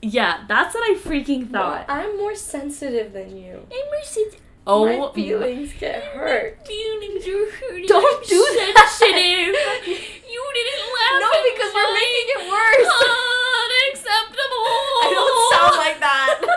Yeah, that's what I freaking thought. I'm more sensitive than you. I'm more sensitive. Oh, my feelings get hurt. My feelings are hurting. Don't I'm do that. sensitive. you didn't laugh. No, because we're my making it worse. Unacceptable. I don't sound like that.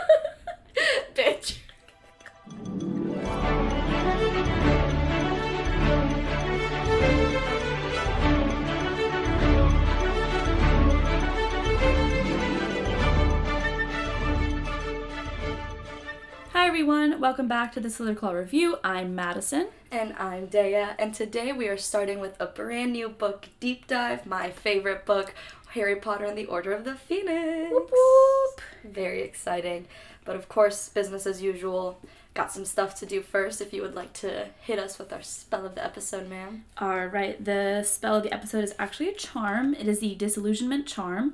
Hi everyone, welcome back to the Slytherclaw Review. I'm Madison. And I'm Dea, and today we are starting with a brand new book deep dive, my favorite book, Harry Potter and the Order of the Phoenix. Whoop whoop. Very exciting. But of course, business as usual. Got some stuff to do first if you would like to hit us with our spell of the episode, ma'am. All right, the spell of the episode is actually a charm. It is the Disillusionment Charm,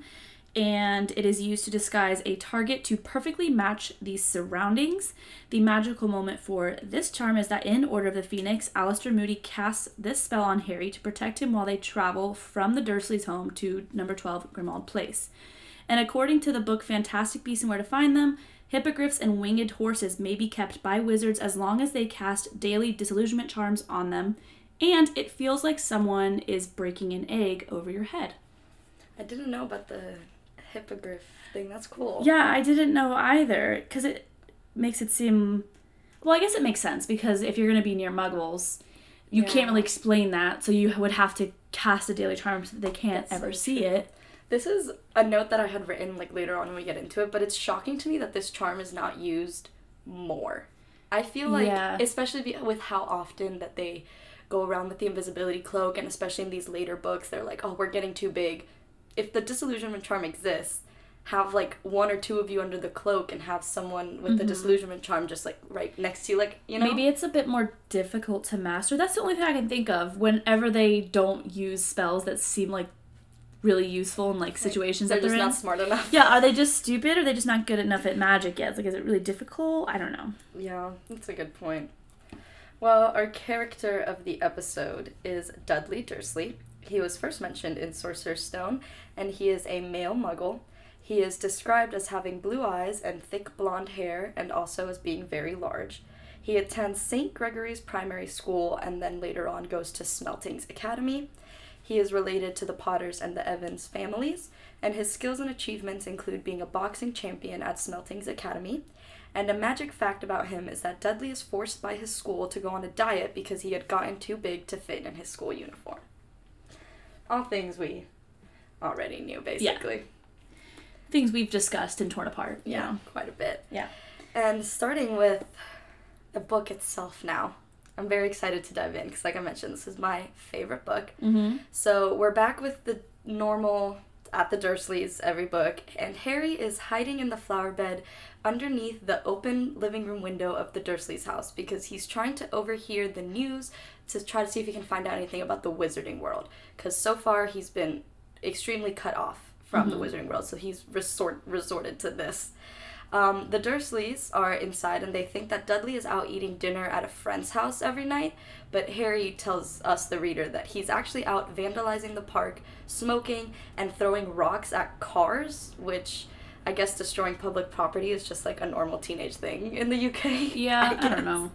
and it is used to disguise a target to perfectly match the surroundings. The magical moment for this charm is that in Order of the Phoenix, Alastor Moody casts this spell on Harry to protect him while they travel from the Dursleys' home to number 12 Grimmauld Place. And according to the book Fantastic Beasts and Where to Find Them, hippogriffs and winged horses may be kept by wizards as long as they cast daily disillusionment charms on them, and it feels like someone is breaking an egg over your head. I didn't know about the hippogriff thing. That's cool. Yeah, I didn't know either, because it makes it seem. Well, I guess it makes sense because if you're going to be near muggles, you Yeah. can't really explain that, so you would have to cast a daily charm so that they can't That's ever so see it. This is a note that I had written like later on when we get into it, but it's shocking to me that this charm is not used more. I feel like, Yeah. especially with how often that they go around with the invisibility cloak, and especially in these later books, they're like, oh, we're getting too big. If the disillusionment charm exists, have like one or two of you under the cloak and have someone with the mm-hmm. disillusionment charm just like right next to you, like, you know? Maybe it's a bit more difficult to master. That's the only thing I can think of whenever they don't use spells that seem like really useful in like situations they're that they're just in. not smart enough. Yeah, are they just stupid or are they just not good enough at magic yet? Like, is it really difficult? I don't know. Yeah, that's a good point. Well, our character of the episode is Dudley Dursley. He was first mentioned in Sorcerer's Stone, and he is a male muggle. He is described as having blue eyes and thick blonde hair, and also as being very large. He attends St. Gregory's Primary School and then later on goes to Smeltings Academy. He is related to the Potters and the Evans families, and his skills and achievements include being a boxing champion at Smeltings Academy. And a magic fact about him is that Dudley is forced by his school to go on a diet because he had gotten too big to fit in his school uniform. All things we already knew, basically. Yeah. Things we've discussed and torn apart. Yeah, know. quite a bit. Yeah. And starting with the book itself now, I'm very excited to dive in because, like I mentioned, this is my favorite book. Mm-hmm. So we're back with the normal at the Dursleys every book, and Harry is hiding in the flower bed underneath the open living room window of the Dursleys' house because he's trying to overhear the news to try to see if he can find out anything about the wizarding world. Because so far he's been extremely cut off from the wizarding world, so he's resort resorted to this. Um, the Dursleys are inside and they think that Dudley is out eating dinner at a friend's house every night, but Harry tells us, the reader, that he's actually out vandalizing the park, smoking, and throwing rocks at cars, which I guess destroying public property is just like a normal teenage thing in the UK. Yeah, I, guess. don't know.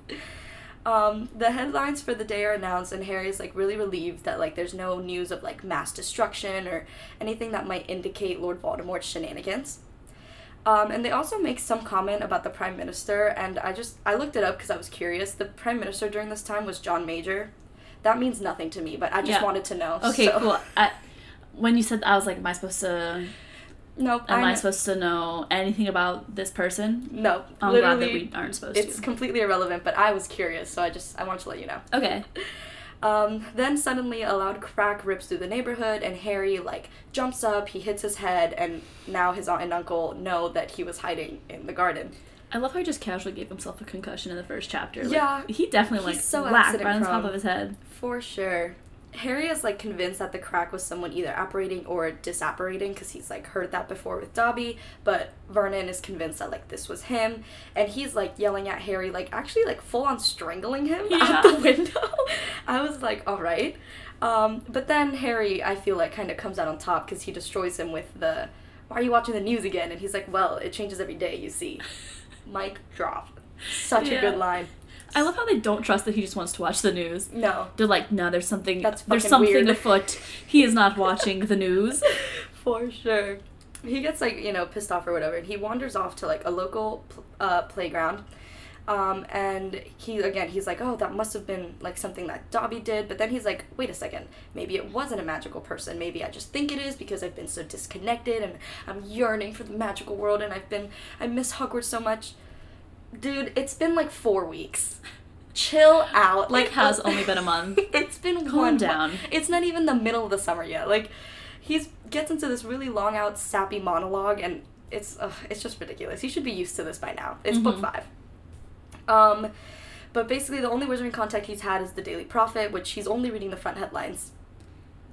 Um, the headlines for the day are announced, and Harry's like really relieved that like there's no news of like mass destruction or anything that might indicate Lord Voldemort's shenanigans. Um, and they also make some comment about the Prime Minister, and I just I looked it up because I was curious. The Prime Minister during this time was John Major. That means nothing to me, but I just Yeah. wanted to know. Okay, so- cool. I, when you said that, I was like, am I supposed to? Nope. Am I I'm- supposed to know anything about this person? No. I'm literally, glad that we aren't supposed It's to. completely irrelevant, but I was curious, so I just I wanted to let you know. Okay. Um, then suddenly a loud crack rips through the neighborhood, and Harry like jumps up. He hits his head, and now his aunt and uncle know that he was hiding in the garden. I love how he just casually gave himself a concussion in the first chapter. Like, Yeah. He definitely like so whacked right on top of his head. For sure. Harry is like convinced that the crack was someone either apparating or disapparating because he's like heard that before with Dobby, but Vernon is convinced that like this was him, and he's like yelling at Harry, like actually like full on strangling him Yeah. out the window. I was like, all right, um, but then Harry, I feel like kind of comes out on top because he destroys him with the "Why are you watching the news again?" And he's like, "Well, it changes every day, you see." Mic drop. Such a good line. I love how they don't trust that he just wants to watch the news. No, They're like, no, there's something. That's there's something weird." afoot. He is not watching the news. for sure. He gets like you know pissed off or whatever, and he wanders off to like a local uh, playground. Um, and he again he's like, oh, that must have been like something that Dobby did. But then he's like, wait a second, maybe it wasn't a magical person. Maybe I just think it is because I've been so disconnected and I'm yearning for the magical world, and I've been I miss Hogwarts so much. Dude, it's been like four weeks. Chill out. Like, Like has only been a month. It's been Calm one down. month. It's not even the middle of the summer yet. Like, he's gets into this really long out sappy monologue, and it's ugh, it's just ridiculous. He should be used to this by now. It's book Mhm. five. Um, but basically, the only Wizarding contact he's had is the Daily Prophet, which he's only reading the front headlines.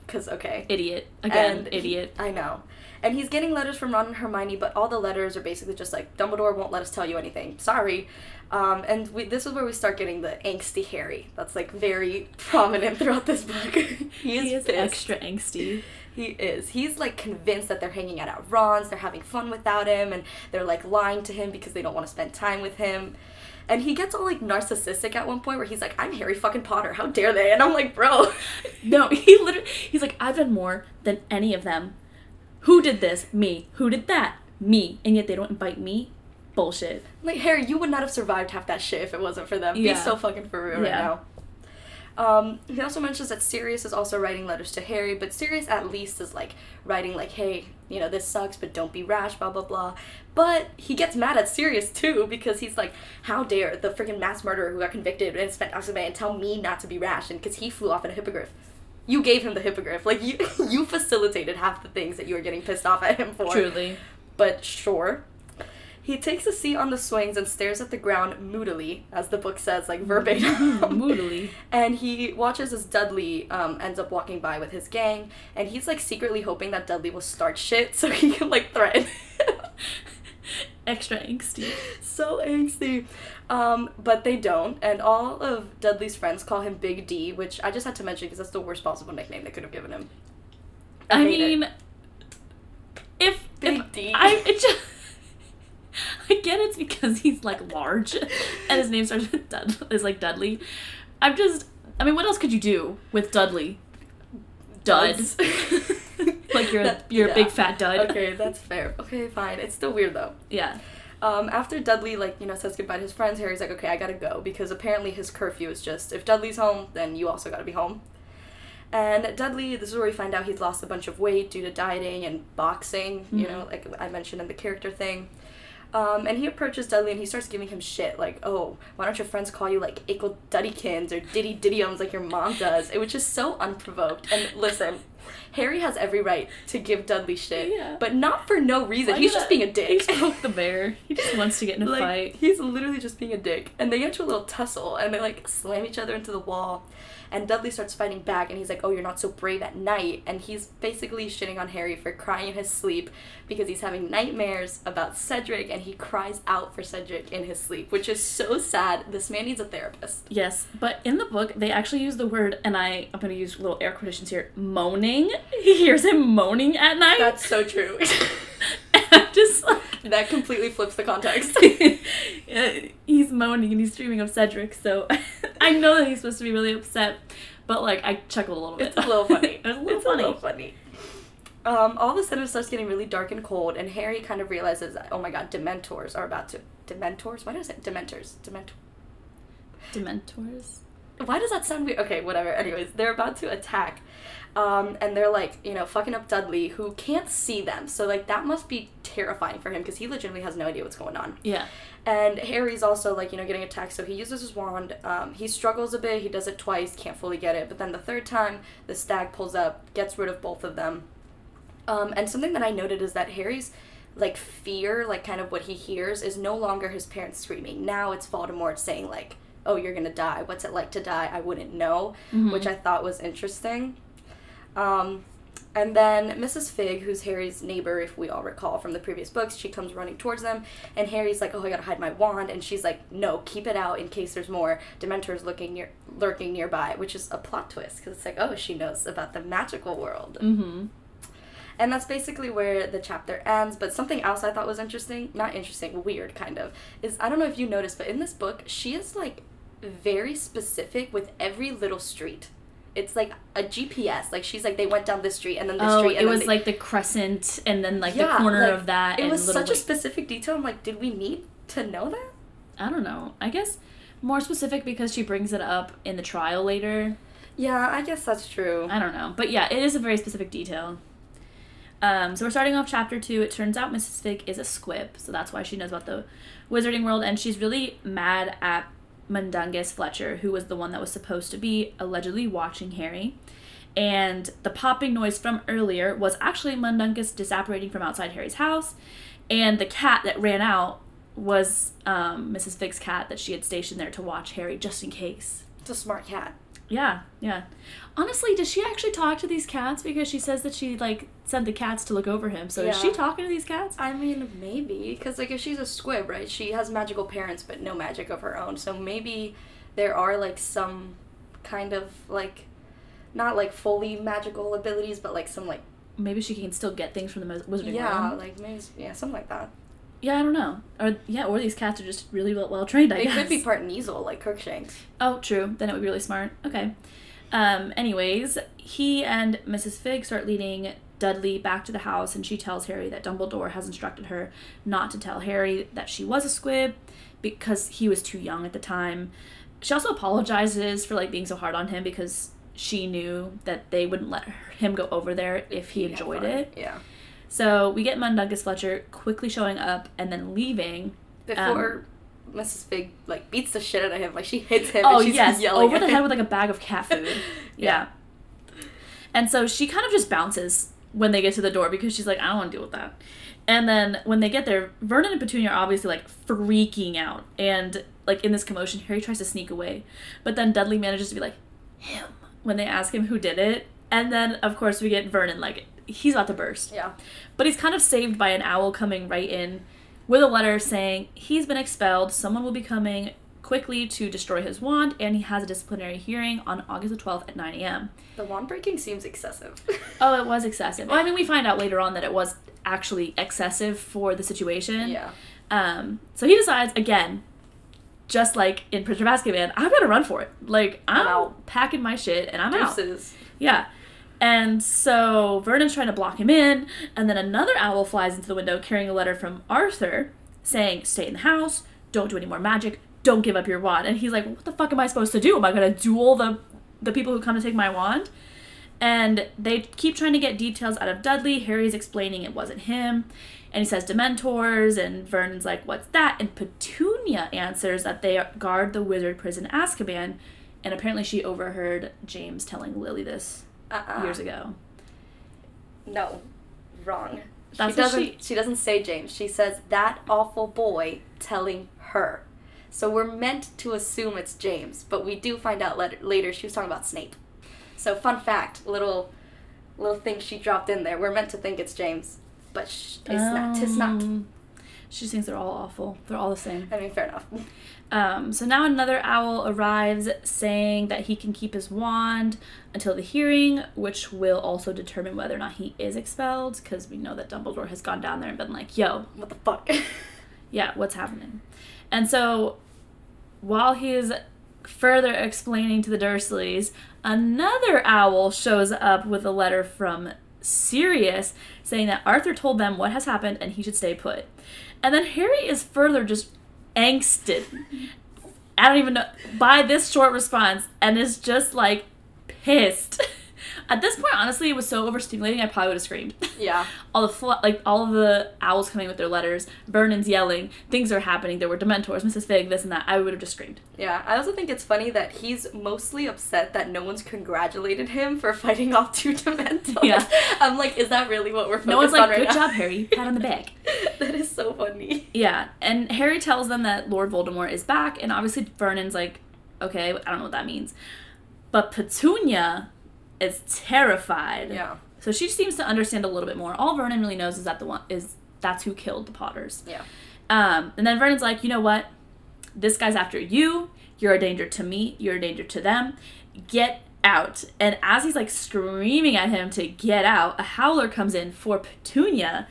Cause okay, Idiot. Again, And he- idiot. I know. And he's getting letters from Ron and Hermione, but all the letters are basically just like, Dumbledore won't let us tell you anything. Sorry. Um, and we, this is where we start getting the angsty Harry. That's like very prominent throughout this book. he is, he is extra angsty. He is. He's like convinced that they're hanging out at Ron's, they're having fun without him, and they're like lying to him because they don't want to spend time with him. And he gets all like narcissistic at one point where he's like, I'm Harry fucking Potter, how dare they? And I'm like, bro. No, he literally. He's like, I've done more than any of them. Who did this? Me. Who did that? Me. And yet they don't invite me? Bullshit. Like Harry, you would not have survived half that shit if it wasn't for them. Be Yeah. so fucking for real right now. Um, he also mentions that Sirius is also writing letters to Harry, but Sirius at least is like writing like, "Hey, you know this sucks, but don't be rash," blah blah blah. But he gets mad at Sirius too because he's like, "How dare the freaking mass murderer who got convicted and spent Azkaban tell me not to be rash?" And because he flew off in a hippogriff. You gave him the hippogriff. Like you, you facilitated half the things that you were getting pissed off at him for Truly. but sure. He takes a seat on the swings and stares at the ground moodily, as the book says, like verbatim. Moodily. and he watches as Dudley um, ends up walking by with his gang, and he's like secretly hoping that Dudley will start shit so he can like threaten. Extra angsty. so angsty. Um, but they don't, and all of Dudley's friends call him Big D, which I just had to mention because that's the worst possible nickname they could have given him. I, it. mean, if Big if D. I it just I get it's because he's like large, and his name starts with Dud is like Dudley. I'm just I mean, what else could you do with Dudley? Dud. Duds. like you're a, That- you're a big fat dud. Okay, that's fair. Okay, fine. It's still weird though. Yeah. Um, after Dudley, like, you know, says goodbye to his friends, Harry's like, okay, I gotta go, because apparently his curfew is just, if Dudley's home, then you also gotta be home. And Dudley, this is where we find out he's lost a bunch of weight due to dieting and boxing, you Mhm. know, like I mentioned in the character thing. Um, and he approaches Dudley and he starts giving him shit, like, oh, why don't your friends call you, like, Ickle Duddykins or Diddy Diddyums like your mom does? It was just so unprovoked. And listen, Harry has every right to give Dudley shit, Yeah. but not for no reason. Why he's just being a dick. He's poked the bear. He just wants to get in a like fight. he's literally just being a dick and they get into a little tussle and they like slam each other into the wall and dudley starts fighting back and he's like oh you're not so brave at night and he's basically shitting on harry for crying in his sleep because he's having nightmares about cedric and he cries out for cedric in his sleep which is so sad this man needs a therapist Yes, but in the book they actually use the word, and I I'm gonna use little air quotations here. Moaning. He hears him moaning at night. that's so true just like, that completely flips the context he's moaning and he's dreaming of Cedric. So I know that he's supposed to be really upset, but like I chuckled a little bit. It's a little funny. it was a little it's funny. a little funny. Um, all of a sudden it starts getting really dark and cold, and Harry kind of realizes, that, oh my god, Dementors are about to. Dementors? Why does it? Dementors. Dement. Dementors. Why does that sound weird? Okay, whatever. Anyways, they're about to attack. Um, and they're like, you know, fucking up Dudley, who can't see them. So, like, that must be terrifying for him because he legitimately has no idea what's going on. Yeah. And Harry's also like, you know, getting attacked, so he uses his wand. Um, he struggles a bit, he does it twice, can't fully get it, but then the third time, the stag pulls up, gets rid of both of them. Um, and something that I noted is that Harry's like fear, like kind of what he hears, is no longer his parents screaming. Now it's Voldemort saying like, "Oh, you're gonna die. What's it like to die? I wouldn't know," Mhm. which I thought was interesting. Um, and then Mrs. Fig, who's Harry's neighbor, if we all recall from the previous books, she comes running towards them, and Harry's like, "Oh, I gotta hide my wand," and she's like, "No, keep it out in case there's more Dementors looking near, lurking nearby," which is a plot twist because it's like, oh, she knows about the magical world. Mm-hmm. And that's basically where the chapter ends. But something else I thought was interesting, not interesting, weird kind of, is I don't know if you noticed, but in this book, she is like very specific with every little street. It's like a GPS. Like she's like they went down this street and then this Oh, street. And it was they- like the crescent and then like the corner like, of that. It was such a specific detail. I'm like, did we need to know that? I don't know. I guess more specific because she brings it up in the trial later. Yeah, I guess that's true. I don't know. But yeah, it is a very specific detail. Um, so we're starting off chapter two. It turns out Mrs. Fig is a squib, so that's why she knows about the wizarding world, and she's really mad at Mundungus Fletcher, who was the one that was supposed to be allegedly watching Harry. And the popping noise from earlier was actually Mundungus disapparating from outside Harry's house, and the cat that ran out was um, Mrs. Fig's cat that she had stationed there to watch Harry just in case. It's a smart cat. Yeah, yeah. Honestly, does she actually talk to these cats? Because she says that she like sent the cats to look over him. So is she talking to these cats? I mean, maybe because like if she's a squib, right? She has magical parents, but no magic of her own. So maybe there are like some kind of like, not like fully magical abilities, but like some like Maybe she can still get things from the Wiz- wizarding yeah, world. like maybe yeah, something like that. Yeah, I don't know. Or yeah, or these cats are just really well, well trained. I They guess. could be part Kneazle, like Crookshanks. Oh, true. Then it would be really smart. Okay. Um, anyways, he and Mrs. Fig start leading Dudley back to the house, and she tells Harry that Dumbledore has instructed her not to tell Harry that she was a squib because he was too young at the time. She also apologizes for like being so hard on him because she knew that they wouldn't let her, him go over there if he enjoyed it. Yeah. So we get Mundungus Fletcher quickly showing up and then leaving. Before um, Mrs. Fig like beats the shit out of him, like she hits him. Oh and she's yes, yelling over the head with like a bag of cat food. yeah. And so she kind of just bounces when they get to the door because she's like, I don't want to deal with that. And then when they get there, Vernon and Petunia are obviously like freaking out. And like in this commotion, Harry tries to sneak away. But then Dudley manages to be like, him, when they ask him who did it. And then, of course, we get Vernon like, he's about to burst. Yeah. But he's kind of saved by an owl coming right in with a letter saying he's been expelled. Someone will be coming quickly to destroy his wand, and he has a disciplinary hearing on August the 12th at 9 a.m. The wand breaking seems excessive. Oh, it was excessive. Well, I mean, we find out later on that it was actually excessive for the situation. yeah. Um, so he decides, again, just like in Prisoner of Azkaban, I'm gonna run for it. Like, I'm, I'm out. packing my shit and I'm out. Yeah. And so Vernon's trying to block him in, and then another owl flies into the window carrying a letter from Arthur saying, Stay in the house, don't do any more magic, don't give up your wand. And he's like, What the fuck am I supposed to do? Am I gonna duel the the people who come to take my wand? And they keep trying to get details out of Dudley. Harry's explaining it wasn't him. And he says Dementors, and Vernon's like, What's that? And Petunia answers that they guard the wizard prison Azkaban. And apparently she overheard James telling Lily this Uh-uh. years ago. No, wrong. That's she doesn't. she- She... doesn't say James. She says that awful boy telling her. So we're meant to assume it's James, but we do find out later. Later, she was talking about Snape. So fun fact, little, little thing she dropped in there. We're meant to think it's James, but sh- it's not. Tis not. Um, She thinks they're all awful. They're all the same. I mean, fair enough. Um, so now another owl arrives saying that he can keep his wand until the hearing, which will also determine whether or not he is expelled, because we know that Dumbledore has gone down there and been like, yo, What the fuck? yeah, what's happening? And so while he's further explaining to the Dursleys, another owl shows up with a letter from Sirius saying that Arthur told them what has happened and he should stay put. And then Harry is further just angsted. I don't even know by this short response and is just like pissed. At this point, honestly, it was so overstimulating. I probably would have screamed. yeah. all the fl- like all of the owls coming with their letters, Vernon's yelling, things are happening. There were Dementors, Mrs. Fig, this and that. I would have just screamed. Yeah, I also think it's funny that he's mostly upset that no one's congratulated him for fighting off two Dementors. Yeah. I'm like, is that really what we're focused on No one's on like, right "Good now?" job, Harry. Pat on the back." that is so funny. Yeah, and Harry tells them that Lord Voldemort is back, and obviously Vernon's like, "Okay, I don't know what that means," but Petunia is terrified. Yeah. So she seems to understand a little bit more. All Vernon really knows is that the one is that's who killed the Potters. Yeah. Um, and then Vernon's like, you know what? This guy's after you. You're a danger to me. You're a danger to them. Get out. And as he's like screaming at him to get out, a howler comes in for Petunia.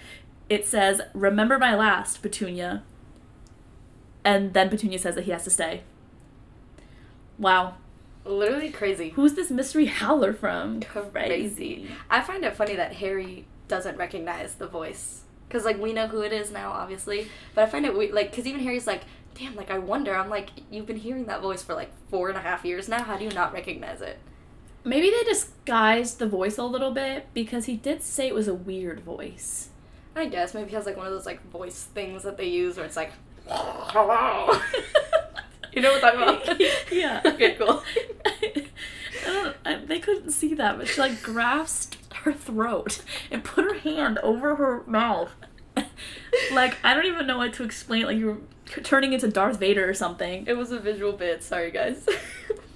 It says, Remember my last, Petunia. And then Petunia says that he has to stay. Wow. Literally crazy. Who's this mystery howler from? Crazy. I find it funny that Harry doesn't recognize the voice. Because, like, we know who it is now, obviously. But I find it weird, like, because even Harry's like, damn, like, I wonder. I'm like, you've been hearing that voice for, like, four and a half years now. How do you not recognize it? Maybe they disguised the voice a little bit because he did say it was a weird voice. I guess. Maybe he has, like, one of those, like, voice things that they use where it's like, hello. you know what I'm talking about? yeah. okay, cool. I I, they couldn't see that, but she like grasped her throat and put her hand over her mouth. like I don't even know what to explain. Like you were turning into Darth Vader or something. It was a visual bit. Sorry, guys.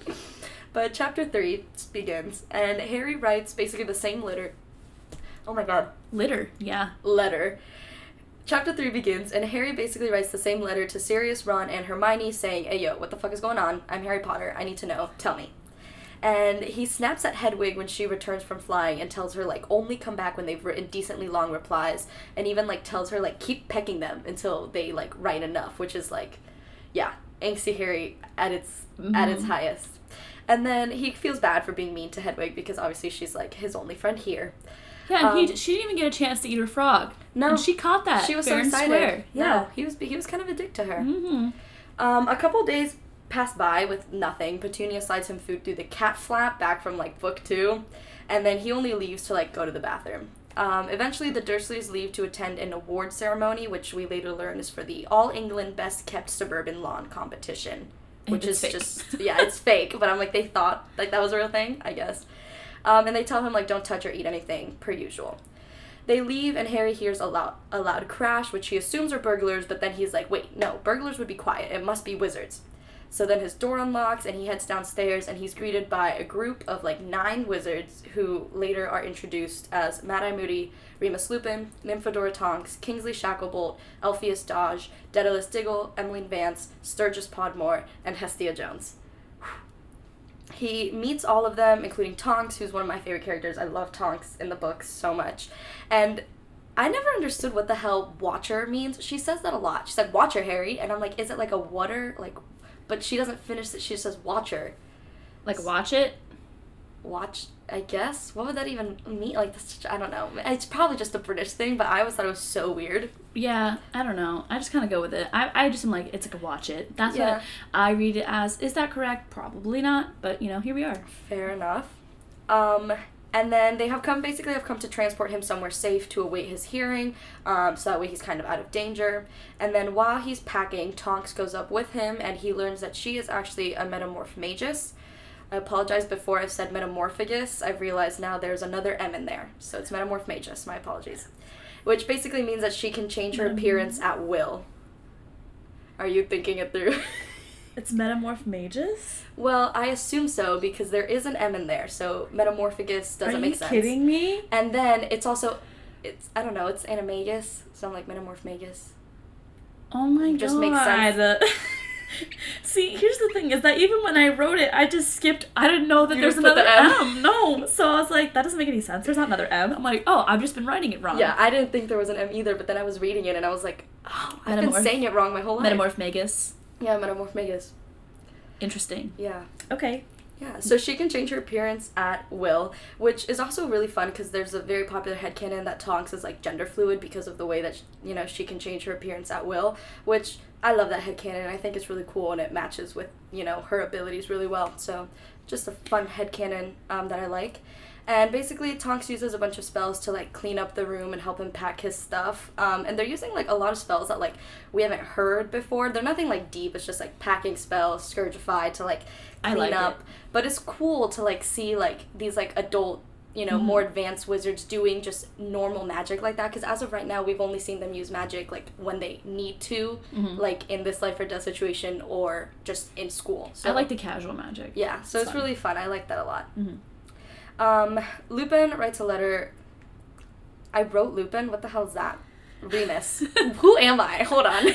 but chapter three begins, and Harry writes basically the same letter. Oh my god. Litter, yeah. Letter. Chapter 3 begins, and Harry basically writes the same letter to Sirius, Ron, and Hermione saying, Hey yo, what the fuck is going on? I'm Harry Potter. I need to know. Tell me. And he snaps at Hedwig when she returns from flying and tells her, like, only come back when they've written decently long replies. And even, like, tells her, like, keep pecking them until they, like, write enough, which is, like, yeah, angsty Harry at its, mm-hmm. at its highest. And then he feels bad for being mean to Hedwig because obviously she's, like, his only friend here. Yeah, um, he, she didn't even get a chance to eat her frog. No, and she caught that. She was so excited. Yeah, no, he was he was kind of a dick to her. Mm-hmm. Um, a couple days pass by with nothing. Petunia slides him food through the cat flap back from like book two, and then he only leaves to like go to the bathroom. Um, eventually, the Dursleys leave to attend an award ceremony, which we later learn is for the All England Best Kept Suburban Lawn competition, which is fake. just yeah, it's fake. But I'm like they thought like that was a real thing, I guess. Um, and they tell him like don't touch or eat anything per usual. They leave and Harry hears a loud a loud crash, which he assumes are burglars, but then he's like, wait, no, burglars would be quiet. It must be wizards. So then his door unlocks and he heads downstairs and he's greeted by a group of like nine wizards who later are introduced as Mad Eye Moody, Remus Lupin, Nymphadora Tonks, Kingsley Shacklebolt, Elphias Dodge, Daedalus Diggle, Emmeline Vance, Sturgis Podmore, and Hestia Jones. He meets all of them, including Tonks, who's one of my favorite characters. I love Tonks in the books so much. And I never understood what the hell Watcher means. She says that a lot. She said, Watcher, Harry. And I'm like, is it like a water? Like, but she doesn't finish it. She just says, Watcher. Like, watch it? Watch I guess. What would that even mean? Like, I don't know. It's probably just a British thing, but I always thought it was so weird. Yeah, I don't know. I just kind of go with it. I, I just am like, it's like a watch it. That's yeah. what I read it as. Is that correct? Probably not, but you know, here we are. Fair enough. Um, and then they have come, basically, have come to transport him somewhere safe to await his hearing, um, so that way he's kind of out of danger. And then while he's packing, Tonks goes up with him, and he learns that she is actually a metamorphmagus I apologize before I've said metamorphagus. I've realized now there's another M in there. So it's metamorphmagus. My apologies. Which basically means that she can change her appearance at will. Are you thinking it through? it's metamorphmagus? Well, I assume so because there is an M in there. So metamorphagus doesn't make sense. Are you kidding me? And then it's also it's I don't know, it's animagus. So I'm like metamorphmagus. Oh my god. Just makes sense. See, here's the thing: is that even when I wrote it, I just skipped. I didn't know that you there's another the M. M. No, so I was like, that doesn't make any sense. There's not another M. I'm like, oh, I've just been writing it wrong. Yeah, I didn't think there was an M either, but then I was reading it and I was like, oh, I've Metamorph- been saying it wrong my whole life. Metamorphmagus. Yeah, Metamorphmagus. Interesting. Yeah. Okay. Yeah, so she can change her appearance at will, which is also really fun because there's a very popular headcanon that Tonks is like gender fluid because of the way that, she, you know, she can change her appearance at will, which I love that headcanon. I think it's really cool and it matches with, you know, her abilities really well. So just a fun headcanon um, that I like. And basically, Tonks uses a bunch of spells to like clean up the room and help him pack his stuff. Um, and they're using like a lot of spells that like we haven't heard before. They're nothing like deep. It's just like packing spells, Scourgify to like clean like up. It. But it's cool to like see like these like adult, you know, mm-hmm. more advanced wizards doing just normal magic like that. Because as of right now, we've only seen them use magic like when they need to, mm-hmm. like in this life or death situation or just in school. So, I like the casual magic. Yeah, so it's, it's really fun. I like that a lot. Mm-hmm. Um, Lupin writes a letter. I wrote Lupin. What the hell is that? Remus. Who am I? Hold on.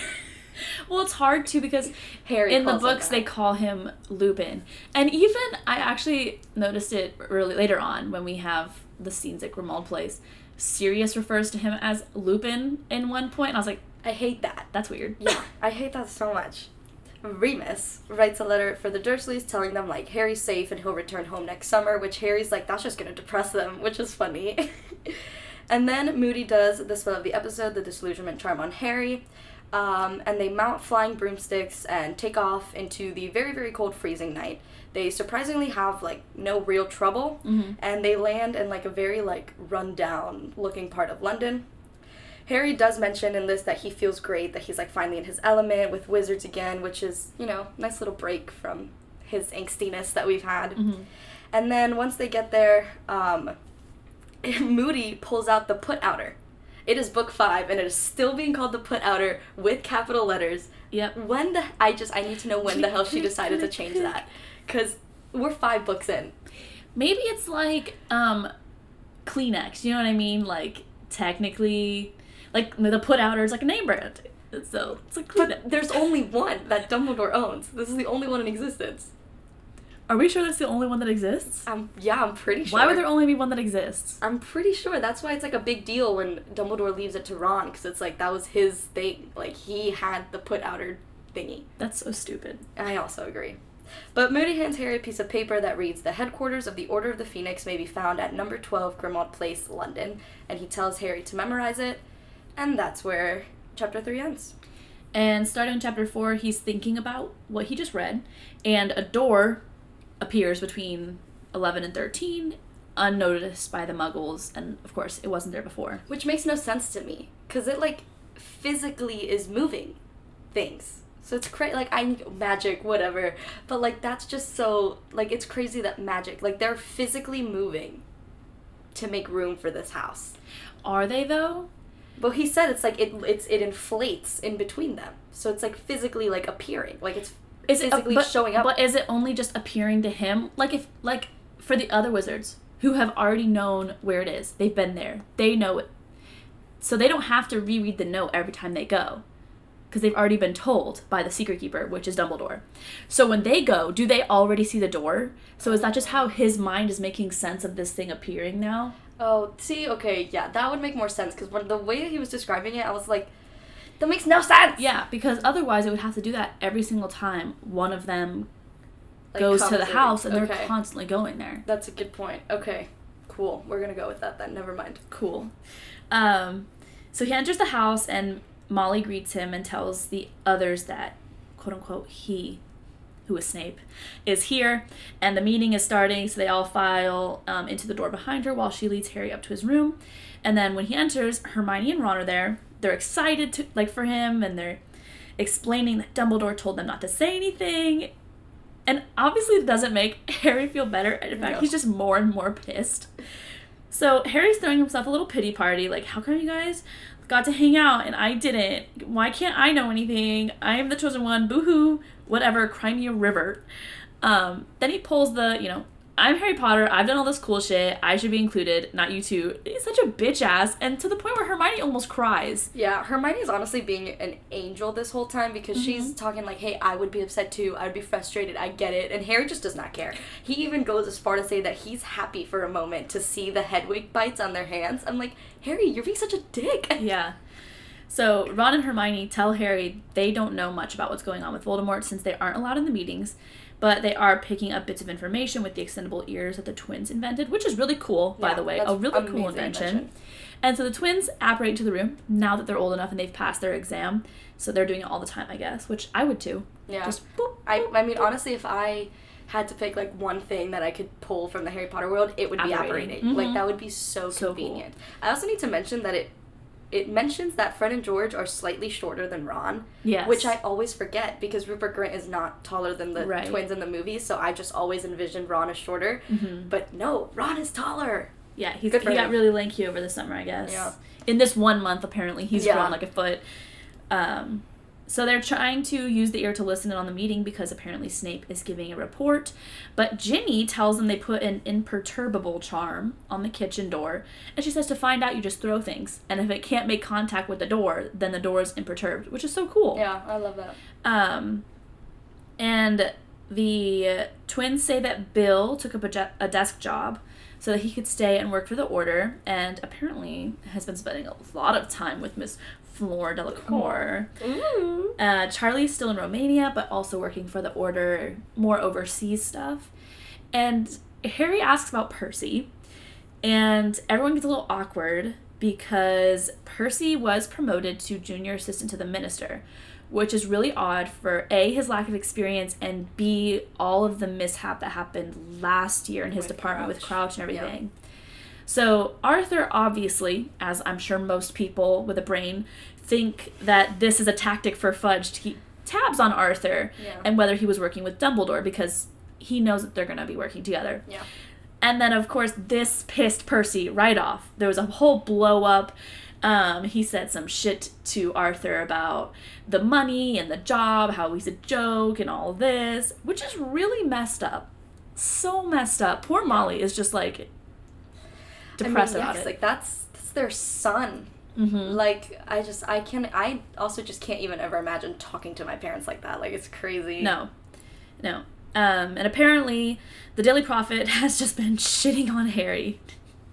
Well, it's hard too because Harry in the books they call him Lupin, and even I actually noticed it really later on when we have the scenes at Grimmauld Place. Sirius refers to him as Lupin in one point, and I was like, I hate that. "That's weird." Yeah, I hate that so much. Remus writes a letter for the Dursleys telling them like Harry's safe and he'll return home next summer, which Harry's like that's just gonna depress them, which is funny. and then Moody does the spell of the episode, the disillusionment charm on Harry, um, and they mount flying broomsticks and take off into the very very cold freezing night. They surprisingly have like no real trouble, Mhm. and they land in like a very like run down looking part of London. Harry does mention in this that he feels great, that he's like finally in his element with wizards again, which is, you know, nice little break from his angstiness that we've had. Mhm. And then once they get there, um, Moody pulls out the put outer. It is book five, and it is still being called the put outer with capital letters. Yep. When the I just I need to know when the hell she decided to change that, because we're five books in. Maybe it's like um, Kleenex. You know what I mean? Like technically, like the put outer is like a name brand. So it's like. But there's only one that Dumbledore owns. This is the only one in existence. Are we sure that's the only one that exists? Um, yeah, I'm pretty sure. Why would there only be one that exists? I'm pretty sure that's why it's like a big deal when Dumbledore leaves it to Ron because it's like that was his thing. Like he had the put outer thingy. That's so stupid. I also agree. But Moody hands Harry a piece of paper that reads, The headquarters of the Order of the Phoenix may be found at number 12 Grimmauld Place, London. And he tells Harry to memorize it. And that's where chapter 3 ends. And starting in chapter four, he's thinking about what he just read, and a door appears between 11 and 13, unnoticed by the muggles, and of course, it wasn't there before. Which makes no sense to me. Because it, like, physically is moving things. So it's crazy. Like, I magic, whatever. But, like, that's just so. Like, it's crazy that magic. Like, they're physically moving to make room for this house. Are they though? But he said it's like it it's it inflates in between them, so it's like physically like appearing, like it's Is it physically but, showing up. But is it only just appearing to him? Like if like for the other wizards who have already known where it is, they've been there, they know it, so they don't have to reread the note every time they go, because they've already been told by the secret keeper, which is Dumbledore. So when they go, do they already see the door? So is that just how his mind is making sense of this thing appearing now? Oh, see, okay, yeah, that would make more sense because when the way that he was describing it, I was like, that makes no sense. Yeah, because otherwise it would have to do that every single time one of them Like, goes to the house, and they're constantly going there. That's a good point. Okay, cool. We're gonna go with that then. Never mind. Cool. Um, so he enters the house, and Molly greets him and tells the others that, quote unquote, he, who is Snape, is here, and the meeting is starting. So they all file um, into the door behind her while she leads Harry up to his room. And then when he enters, Hermione and Ron are there. They're excited to like for him, and they're explaining that Dumbledore told them not to say anything. And obviously, it doesn't make Harry feel better. In fact, No. he's just more and more pissed. So Harry's throwing himself a little pity party, like, how come you guys got to hang out and I didn't? Why can't I know anything? I am the chosen one. Boo hoo. Whatever. Cry me a river. Um, then he pulls the, you know, I'm Harry Potter. I've done all this cool shit. I should be included, not you two. He's such a bitch ass, and to the point where Hermione almost cries. Yeah, Hermione's honestly being an angel this whole time because she's mm-hmm. talking like, "Hey, I would be upset too. I'd be frustrated. I get it." And Harry just does not care. He even goes as far to say that he's happy for a moment to see the Hedwig bites on their hands. I'm like, Harry, you're being such a dick. Yeah. So Ron and Hermione tell Harry they don't know much about what's going on with Voldemort since they aren't allowed in the meetings, but they are picking up bits of information with the extendable ears that the twins invented, which is really cool, by Yeah, the way. A really cool invention. invention. And so the twins apparate into the room now that they're old enough and they've passed their exam. So they're doing it all the time, I guess, which I would too. Yeah. Just boop. I, I mean, boop. honestly, if I had to pick like one thing that I could pull from the Harry Potter world, it would be Apparating. apparating. Like Mhm. that would be so, So cool. convenient. I also need to mention that it it mentions that Fred and George are slightly shorter than Ron, Yes. which I always forget because Rupert Grint is not taller than the Right. twins in the movie, so I just always envisioned Ron as shorter. Mhm. But no, Ron is taller. Yeah, he's, he got really lanky over the summer, I guess. Yeah. In this one month, apparently, he's Yeah. grown like a foot. Um, So they're trying to use the ear to listen in on the meeting because apparently Snape is giving a report. But Ginny tells them they put an imperturbable charm on the kitchen door. And she says to find out, you just throw things. And if it can't make contact with the door, then the door is imperturbed, which is so cool. Yeah, I love that. Um, and the twins say that Bill took up a, je- a desk job so that he could stay and work for the order, and apparently has been spending a lot of time with Miss Fleur Delacour. Ooh. Uh, Charlie's still in Romania, but also working for the order, more overseas stuff. And Harry asks about Percy, and everyone gets a little awkward because Percy was promoted to junior assistant to the minister, which is really odd for A, his lack of experience, and B, all of the mishap that happened last year in his With department with Crouch. And Yeah. So Arthur obviously, as I'm sure most people with a brain, think that this is a tactic for Fudge to keep tabs on Arthur Yeah. and whether he was working with Dumbledore because he knows that they're going to be working together. Yeah. And then, of course, this pissed Percy right off. There was a whole blow up. Um, he said some shit to Arthur about the money and the job, how he's a joke and all this, which is really messed up. So messed up. Poor Molly is just like depressed I mean, yeah, about it. Like that's that's their son. Mhm. Like I just I can I also just can't even ever imagine talking to my parents like that. Like it's crazy. No, no. Um, and apparently, the Daily Prophet has just been shitting on Harry,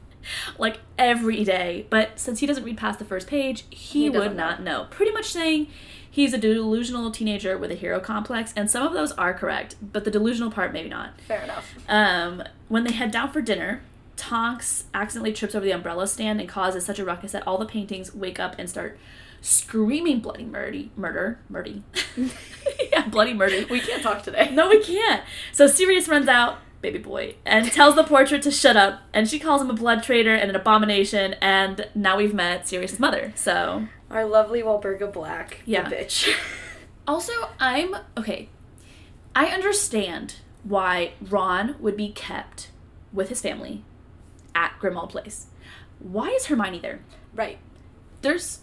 like every day. But since he doesn't read past the first page, he, He would not know. Pretty much saying he's a delusional teenager with a hero complex, and some of those are correct, but the delusional part maybe not. Fair enough. Um, when they head down for dinner, Tonks accidentally trips over the umbrella stand and causes such a ruckus that all the paintings wake up and start screaming bloody murdy murder murdy yeah bloody murder We can't talk today. no we can't so sirius runs out baby boy and tells the portrait to shut up and she calls him a blood traitor and an abomination and now we've met sirius's mother so Our lovely Walburga Black. the Yeah. bitch. Also, I'm okay. I understand why Ron would be kept with his family at Grimmauld Place. Why is Hermione there? right. There's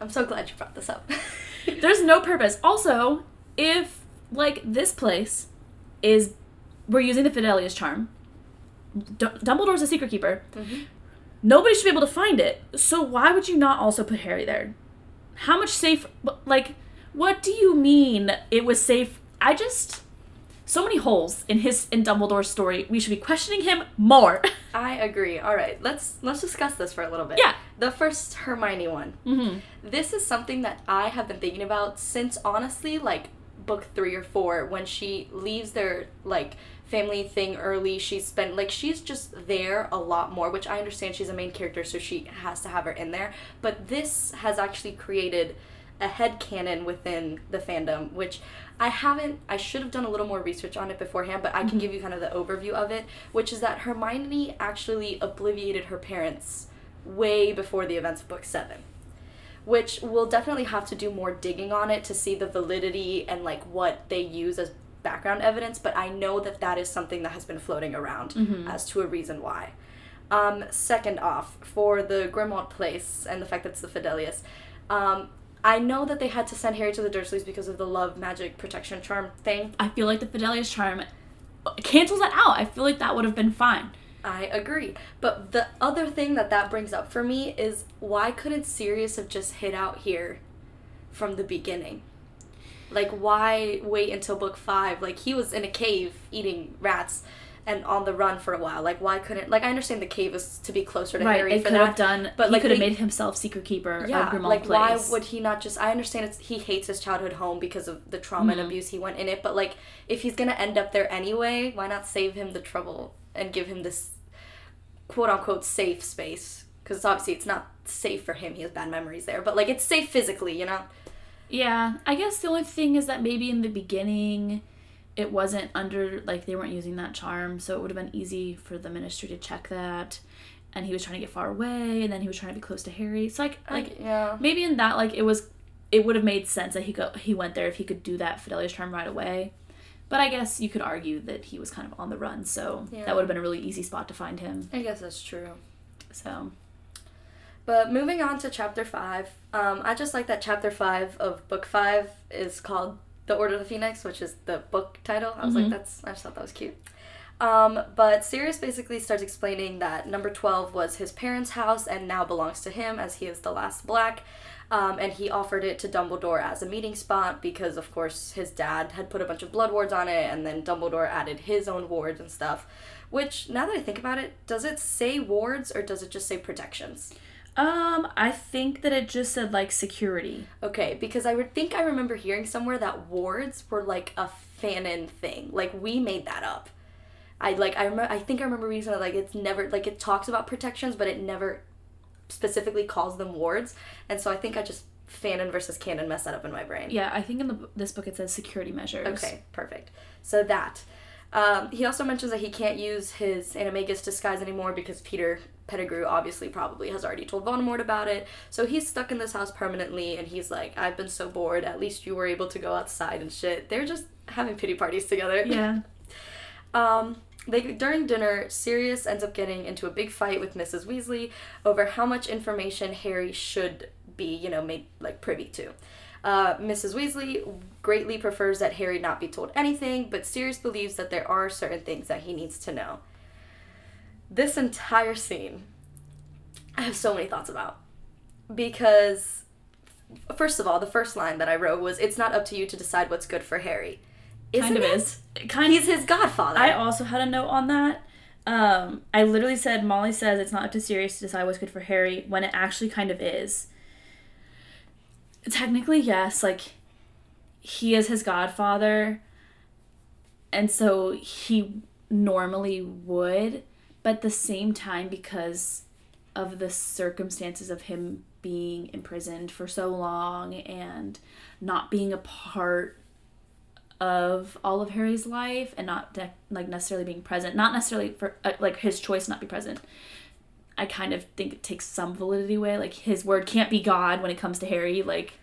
I'm so glad you brought this up. there's no purpose. Also, if like this place is we're using the Fidelius charm. D- Dumbledore's a secret keeper. Mhm. Nobody should be able to find it. So why would you not also put Harry there? How much safe like what do you mean it was safe? I just so many holes in his in Dumbledore's story. We should be questioning him more. I agree. All right, let's let's discuss this for a little bit. Yeah. The first Hermione one. mm-hmm. This is something that I have been thinking about since honestly like book 3 or 4 when she leaves their like family thing early. She's spent like she's just there a lot more, which I understand she's a main character so she has to have her in there, but this has actually created a head canon within the fandom, which I haven't I should have done a little more research on it beforehand, but I can give you kind of the overview of it, which is that Hermione actually obliviated her parents way before the events of book 7 which we'll definitely have to do more digging on it to see the validity and like what they use as background evidence but i know that that is something that has been floating around Mhm. as to a reason why um, second off for the grimmauld place and the fact that it's the fidelius um, i know that they had to send harry to the dursleys because of the love magic protection charm thing I feel like the Fidelius charm cancels that out. I feel like that would have been fine. I agree. But the other thing that that brings up for me is why couldn't Sirius have just hid out here from the beginning? Like, why wait until book five? Like, he was in a cave eating rats and on the run for a while. Like, why couldn't. Like, I understand the cave is to be closer to right. Harry for could that. have done. but, he like, could have made himself secret keeper yeah, of like Place. why would he not just? I understand it's he hates his childhood home because of the trauma Mhm. and abuse he went in it, but like if he's gonna end up there anyway, why not save him the trouble and give him this quote unquote safe space? Because obviously it's not safe for him. He has bad memories there, but like it's safe physically, you know. Yeah, I guess the only thing is that maybe in the beginning it wasn't under like they weren't using that charm, so it would have been easy for the ministry to check that. And he was trying to get far away, and then he was trying to be close to Harry. So like like yeah. maybe in that like it was it would have made sense that he go he went there if he could do that Fidelius charm right away. But I guess you could argue that he was kind of on the run, so Yeah. that would have been a really easy spot to find him. I guess that's true. So But moving on to chapter five, um, I just like that chapter five of book five is called "The Order of the Phoenix," which is the book title. I was like, that's. I just thought that was cute. Um, but Sirius basically starts explaining that number 12 was his parents' house and now belongs to him as he is the last black. Um, and he offered it to Dumbledore as a meeting spot because, of course, his dad had put a bunch of blood wards on it, and then Dumbledore added his own wards and stuff. Which, now that I think about it, does it say wards or does it just say protections? Um, I think that it just said like security. Okay, because I would think I remember hearing somewhere that wards were like a fanon thing. Like we made that up. I like I remember I think I remember reading something like it's never like it talks about protections, but it never specifically calls them wards. And so I think I just fanon versus canon messed that up in my brain. Yeah, I think in the this book it says security measures. Okay, perfect. So that. Um, he also mentions that he can't use his animagus disguise anymore because Peter Pettigrew obviously probably has already told Voldemort about it. So he's stuck in this house permanently, and he's like, "I've been so bored. At least you were able to go outside and shit." They're just having pity parties together. Yeah. Um, they during dinner, Sirius ends up getting into a big fight with Mrs. Weasley over how much information Harry should be, you know, made like privy to. Uh, Mrs. Weasley greatly prefers that Harry not be told anything, but Sirius believes that there are certain things that he needs to know. This entire scene, I have so many thoughts about. Because, first of all, the first line that I wrote was, It's not up to you to decide what's good for Harry. kind of Isn't it? is. Kind He's his godfather. I also had a note on that. Um, I literally said Molly says it's not up to Sirius to decide what's good for Harry when it actually kind of is. Technically, yes, like he is his godfather, and so he normally would, but at the same time, because of the circumstances of him being imprisoned for so long and not being a part of all of Harry's life and not de- like necessarily being present, not necessarily for uh, like his choice not be present. I kind of think it takes some validity away. Like his word can't be God when it comes to Harry. Like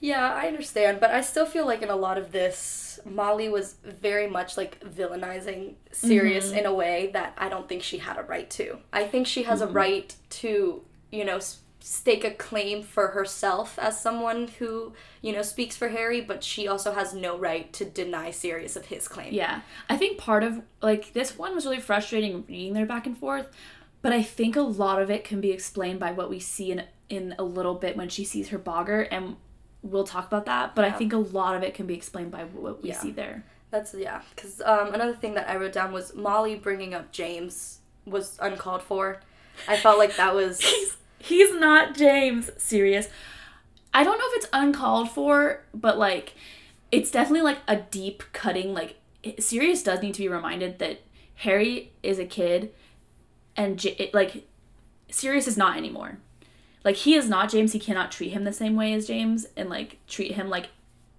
Yeah, I understand, but I still feel like in a lot of this, Molly was very much like villainizing Sirius mm-hmm. in a way that I don't think she had a right to. I think she has a mm-hmm. right to, you know, stake a claim for herself as someone who, you know, speaks for Harry, but she also has no right to deny Sirius of his claim. yeah, I think part of like this one was really frustrating reading their back and forth, but I think a lot of it can be explained by what we see in in a little bit when she sees her boggart and. We'll talk about that, but I think a lot of it can be explained by what we Yeah. see there. That's yeah, because um, another thing that I wrote down was Molly bringing up James was uncalled for. I felt like that was He's he's not James. Serious. I don't know if it's uncalled for, but like it's definitely like a deep cutting like Sirius does need to be reminded that Harry is a kid and J- it, like Sirius is not anymore. Like he is not James, he cannot treat him the same way as James and like treat him like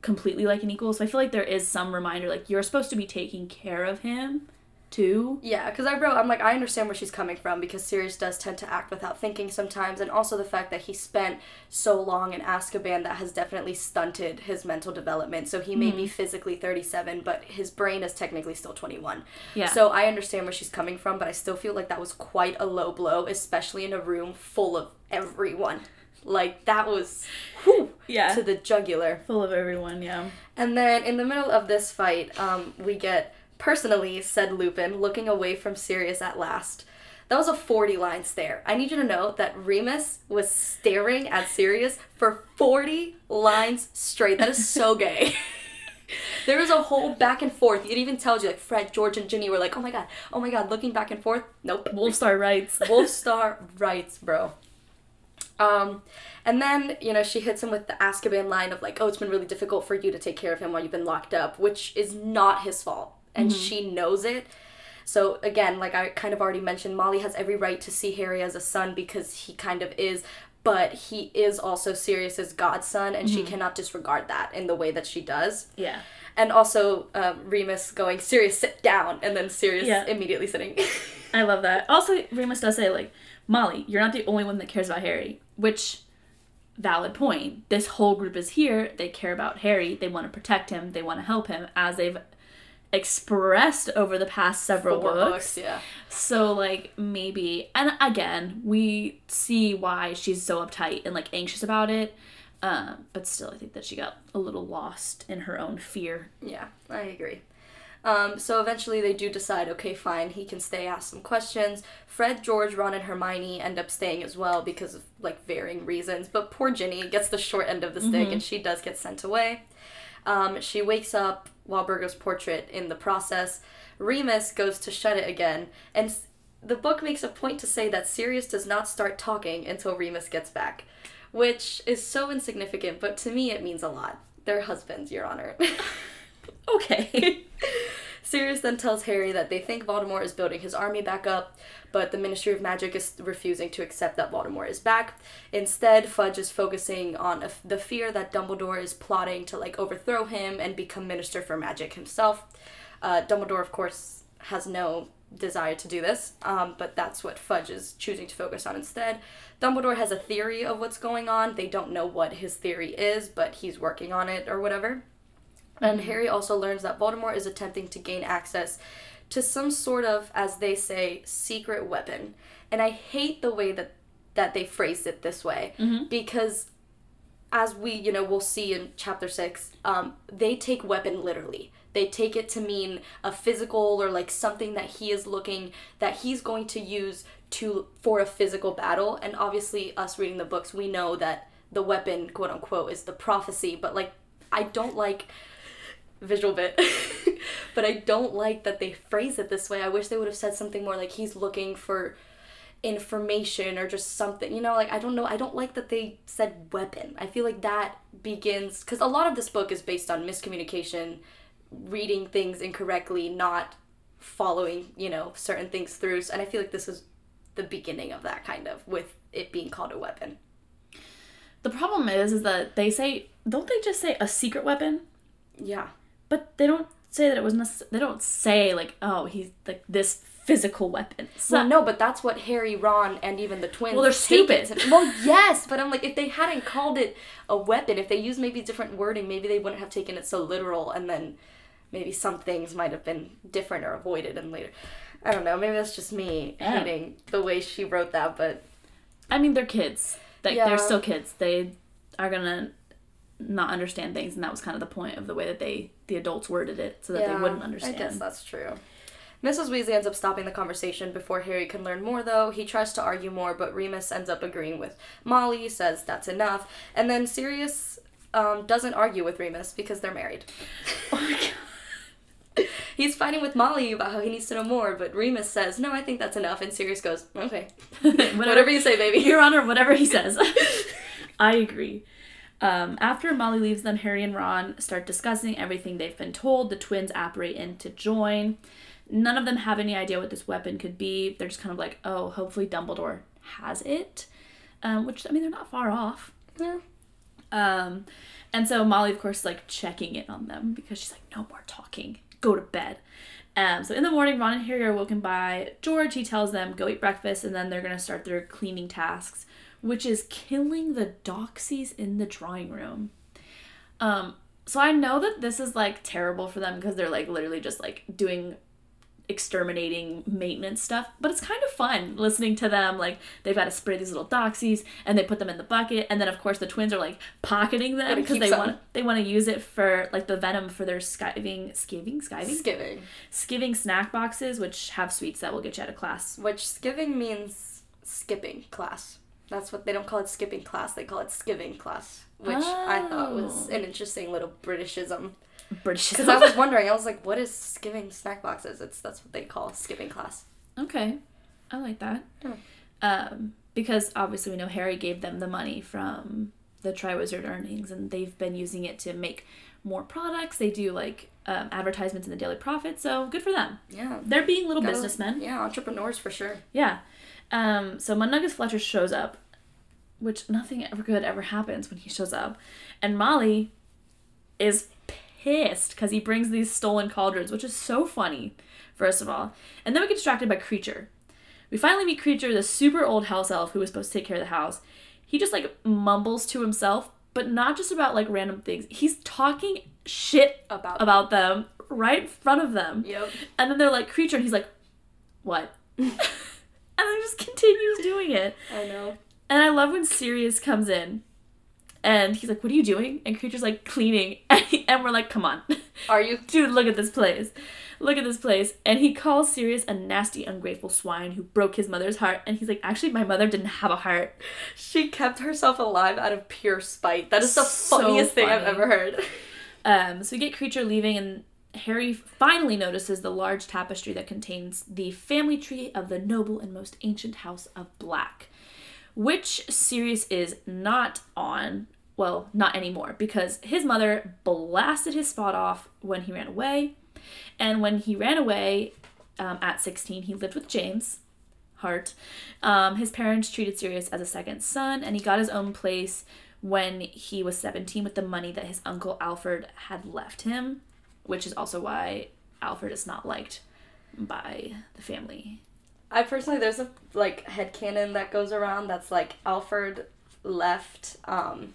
completely like an equal. So I feel like there is some reminder like you're supposed to be taking care of him too. Yeah, because I wrote, I'm like, I understand where she's coming from because Sirius does tend to act without thinking sometimes, and also the fact that he spent so long in Azkaban that has definitely stunted his mental development. So he may be hmm. physically 37, but his brain is technically still 21. Yeah. So I understand where she's coming from, but I still feel like that was quite a low blow, especially in a room full of everyone. Like, that was whew, Yeah. to the jugular. Full of everyone, yeah. And then in the middle of this fight, um, we get personally, said Lupin, looking away from Sirius at last. That was a 40 line stare. I need you to know that Remus was staring at Sirius for 40 lines straight. That is so gay. there was a whole back and forth. It even tells you, like, Fred, George, and Ginny were like, oh my god, oh my god, looking back and forth. Nope. Wolfstar rights. Wolfstar rights, bro. Um, and then, you know, she hits him with the Azkaban line of like, oh, it's been really difficult for you to take care of him while you've been locked up, which is not his fault. And she knows it. So again, like I kind of already mentioned, Molly has every right to see Harry as a son because he kind of is, but he is also Sirius's godson, and she cannot disregard that in the way that she does. Yeah. And also, um, Remus going, Sirius, sit down, and then Sirius Yeah. immediately sitting. I love that. Also, Remus does say, like, Molly, you're not the only one that cares about Harry, which, valid point. This whole group is here. They care about Harry. They want to protect him. They want to help him, as they've expressed over the past several Four books. yeah. So like maybe and again, we see why she's so uptight and like anxious about it. Um, but still I think that she got a little lost in her own fear. Yeah, I agree. Um, so eventually they do decide, okay, fine, he can stay, ask some questions. Fred, George, Ron, and Hermione end up staying as well because of like varying reasons. But poor Ginny gets the short end of the stick and she does get sent away. Um, she wakes up Walburga's portrait in the process. Remus goes to shut it again, and the book makes a point to say that Sirius does not start talking until Remus gets back, which is so insignificant, but to me it means a lot. They're husbands, Your Honor. Okay. Sirius then tells Harry that they think Voldemort is building his army back up, but the Ministry of Magic is refusing to accept that Voldemort is back. Instead, Fudge is focusing on the fear that Dumbledore is plotting to like overthrow him and become Minister for Magic himself. Uh, Dumbledore, of course, has no desire to do this, um, but that's what Fudge is choosing to focus on instead. Dumbledore has a theory of what's going on. They don't know what his theory is, but he's working on it or whatever. And Harry also learns that Voldemort is attempting to gain access to some sort of, as they say, secret weapon. And I hate the way that that they phrased it this way because as we you know we'll see in chapter six um, they take weapon literally. They take it to mean a physical or like something that he is looking that he's going to use to for a physical battle. And obviously us reading the books we know that the weapon quote unquote is the prophecy. But like i don't like visual bit. But i don't like that they phrase it this way. I wish they would have said something more like he's looking for information or just something you know like i don't know. I don't like that they said weapon. I feel like that begins because a lot of this book is based on miscommunication reading things incorrectly not following you know certain things through. And i feel like this is the beginning of that kind of with it being called a weapon. The problem is is that they say don't they just say a secret weapon? yeah But they don't say that it was necess- they don't say like oh he's like this physical weapon. So, well, no, but that's what Harry, Ron, and even the twins. Well, they're stupid. well, yes, but I'm like, if they hadn't called it a weapon, if they used maybe different wording, maybe they wouldn't have taken it so literal, and then maybe some things might have been different or avoided and later. I don't know. Maybe that's just me Yeah. hating the way she wrote that, but I mean they're kids. Like Yeah. they're still kids. They are gonna not understand things and that was kind of the point of the way that they the adults worded it so that they wouldn't understand. I guess that's true. Mrs. Weasley ends up stopping the conversation before Harry can learn more, though. He tries to argue more, but Remus ends up agreeing with Molly, says that's enough. And then Sirius um, doesn't argue with Remus because they're married. Oh my god. He's fighting with Molly about how he needs to know more, but Remus says, no, I think that's enough. And Sirius goes, okay. Whatever you say, baby. Your Honor, whatever he says. I agree. Um, after Molly leaves them, Harry and Ron start discussing everything they've been told. The twins apparate in to join. None of them have any idea what this weapon could be. They're just kind of like, oh, hopefully Dumbledore has it. Um, which, I mean, they're not far off. Yeah. Um, and so Molly, of course, is like checking in on them because she's like, no more talking, go to bed. Um, so in the morning, Ron and Harry are woken by George. He tells them go eat breakfast, and then they're gonna start their cleaning tasks, which is killing the doxies in the drawing room. Um, so I know that this is like terrible for them because they're like literally just like doing exterminating maintenance stuff but it's kind of fun listening to them like they've got to spray these little doxies and they put them in the bucket and then of course the twins are like pocketing them because they want they want to use it for like the venom for their skiving skiving skiving Skiving. skiving snack boxes which have sweets that will get you out of class Which skiving means skipping class. That's what they don't call it skipping class, they call it skiving class. Which I thought was Oh. an interesting little Britishism. british Because I was wondering, I was like, what is skiving snack boxes? It's that's what they call skipping class. okay i like that Yeah. um because obviously we know harry gave them the money from the triwizard earnings and they've been using it to make more products they do like um, advertisements in the daily prophet so good for them Yeah. they're being little Gotta- businessmen Yeah, entrepreneurs for sure. Yeah. Um, so Mundungus Fletcher shows up, which nothing ever good ever happens when he shows up. And Molly is pissed because he brings these stolen cauldrons, which is so funny, first of all. And then we get distracted by Kreacher. We finally meet Kreacher, the super old house elf who was supposed to take care of the house. He just like mumbles to himself, but not just about like random things. He's talking shit About about them right in front of them. Yep. And then they're like, Kreacher, and he's like, what? and then just continues doing it. I know. And I love when Sirius comes in and he's like, what are you doing? And Kreacher's like, cleaning. And, he- and we're like, come on. Are you? Dude, look at this place. Look at this place. And he calls Sirius a nasty, ungrateful swine who broke his mother's heart. And he's like, actually, my mother didn't have a heart. She kept herself alive out of pure spite. That is the So funniest thing I've ever heard. Um, so we get Kreacher leaving, and Harry finally notices the large tapestry that contains the family tree of the noble and most ancient house of Black, which Sirius is not on. Well, not anymore, because his mother blasted his spot off when he ran away. And when he ran away um, at 16, he lived with James Hart. Um, his parents treated Sirius as a second son, and he got his own place when he was 17 with the money that his uncle Alphard had left him, which is also why Alphard is not liked by the family. I personally, there's a like head headcanon that goes around that's like Alphard left um,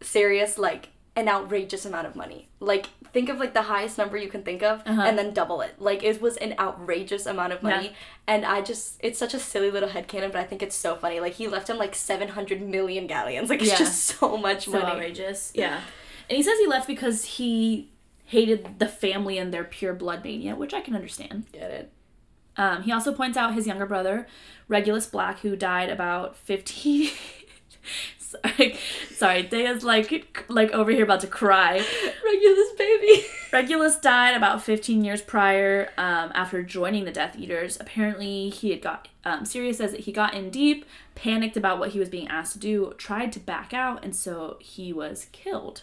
Sirius like an outrageous amount of money. Like think of like the highest number you can think of Uh-huh. and then double it. Like it was an outrageous amount of money. Yeah. And I just it's such a silly little headcanon, but I think it's so funny. Like he left him like seven hundred million galleons. Like it's Yeah. just so much So money. outrageous. Yeah. And he says he left because he hated the family and their pure blood mania, which I can understand. Get it. Um, he also points out his younger brother, Regulus Black, who died about 15. sorry, sorry, Daya's like like over here about to cry. Regulus baby. Regulus died about 15 years prior um, after joining the Death Eaters. Apparently, he had got. Um, Sirius says that he got in deep, panicked about what he was being asked to do, tried to back out, and so he was killed.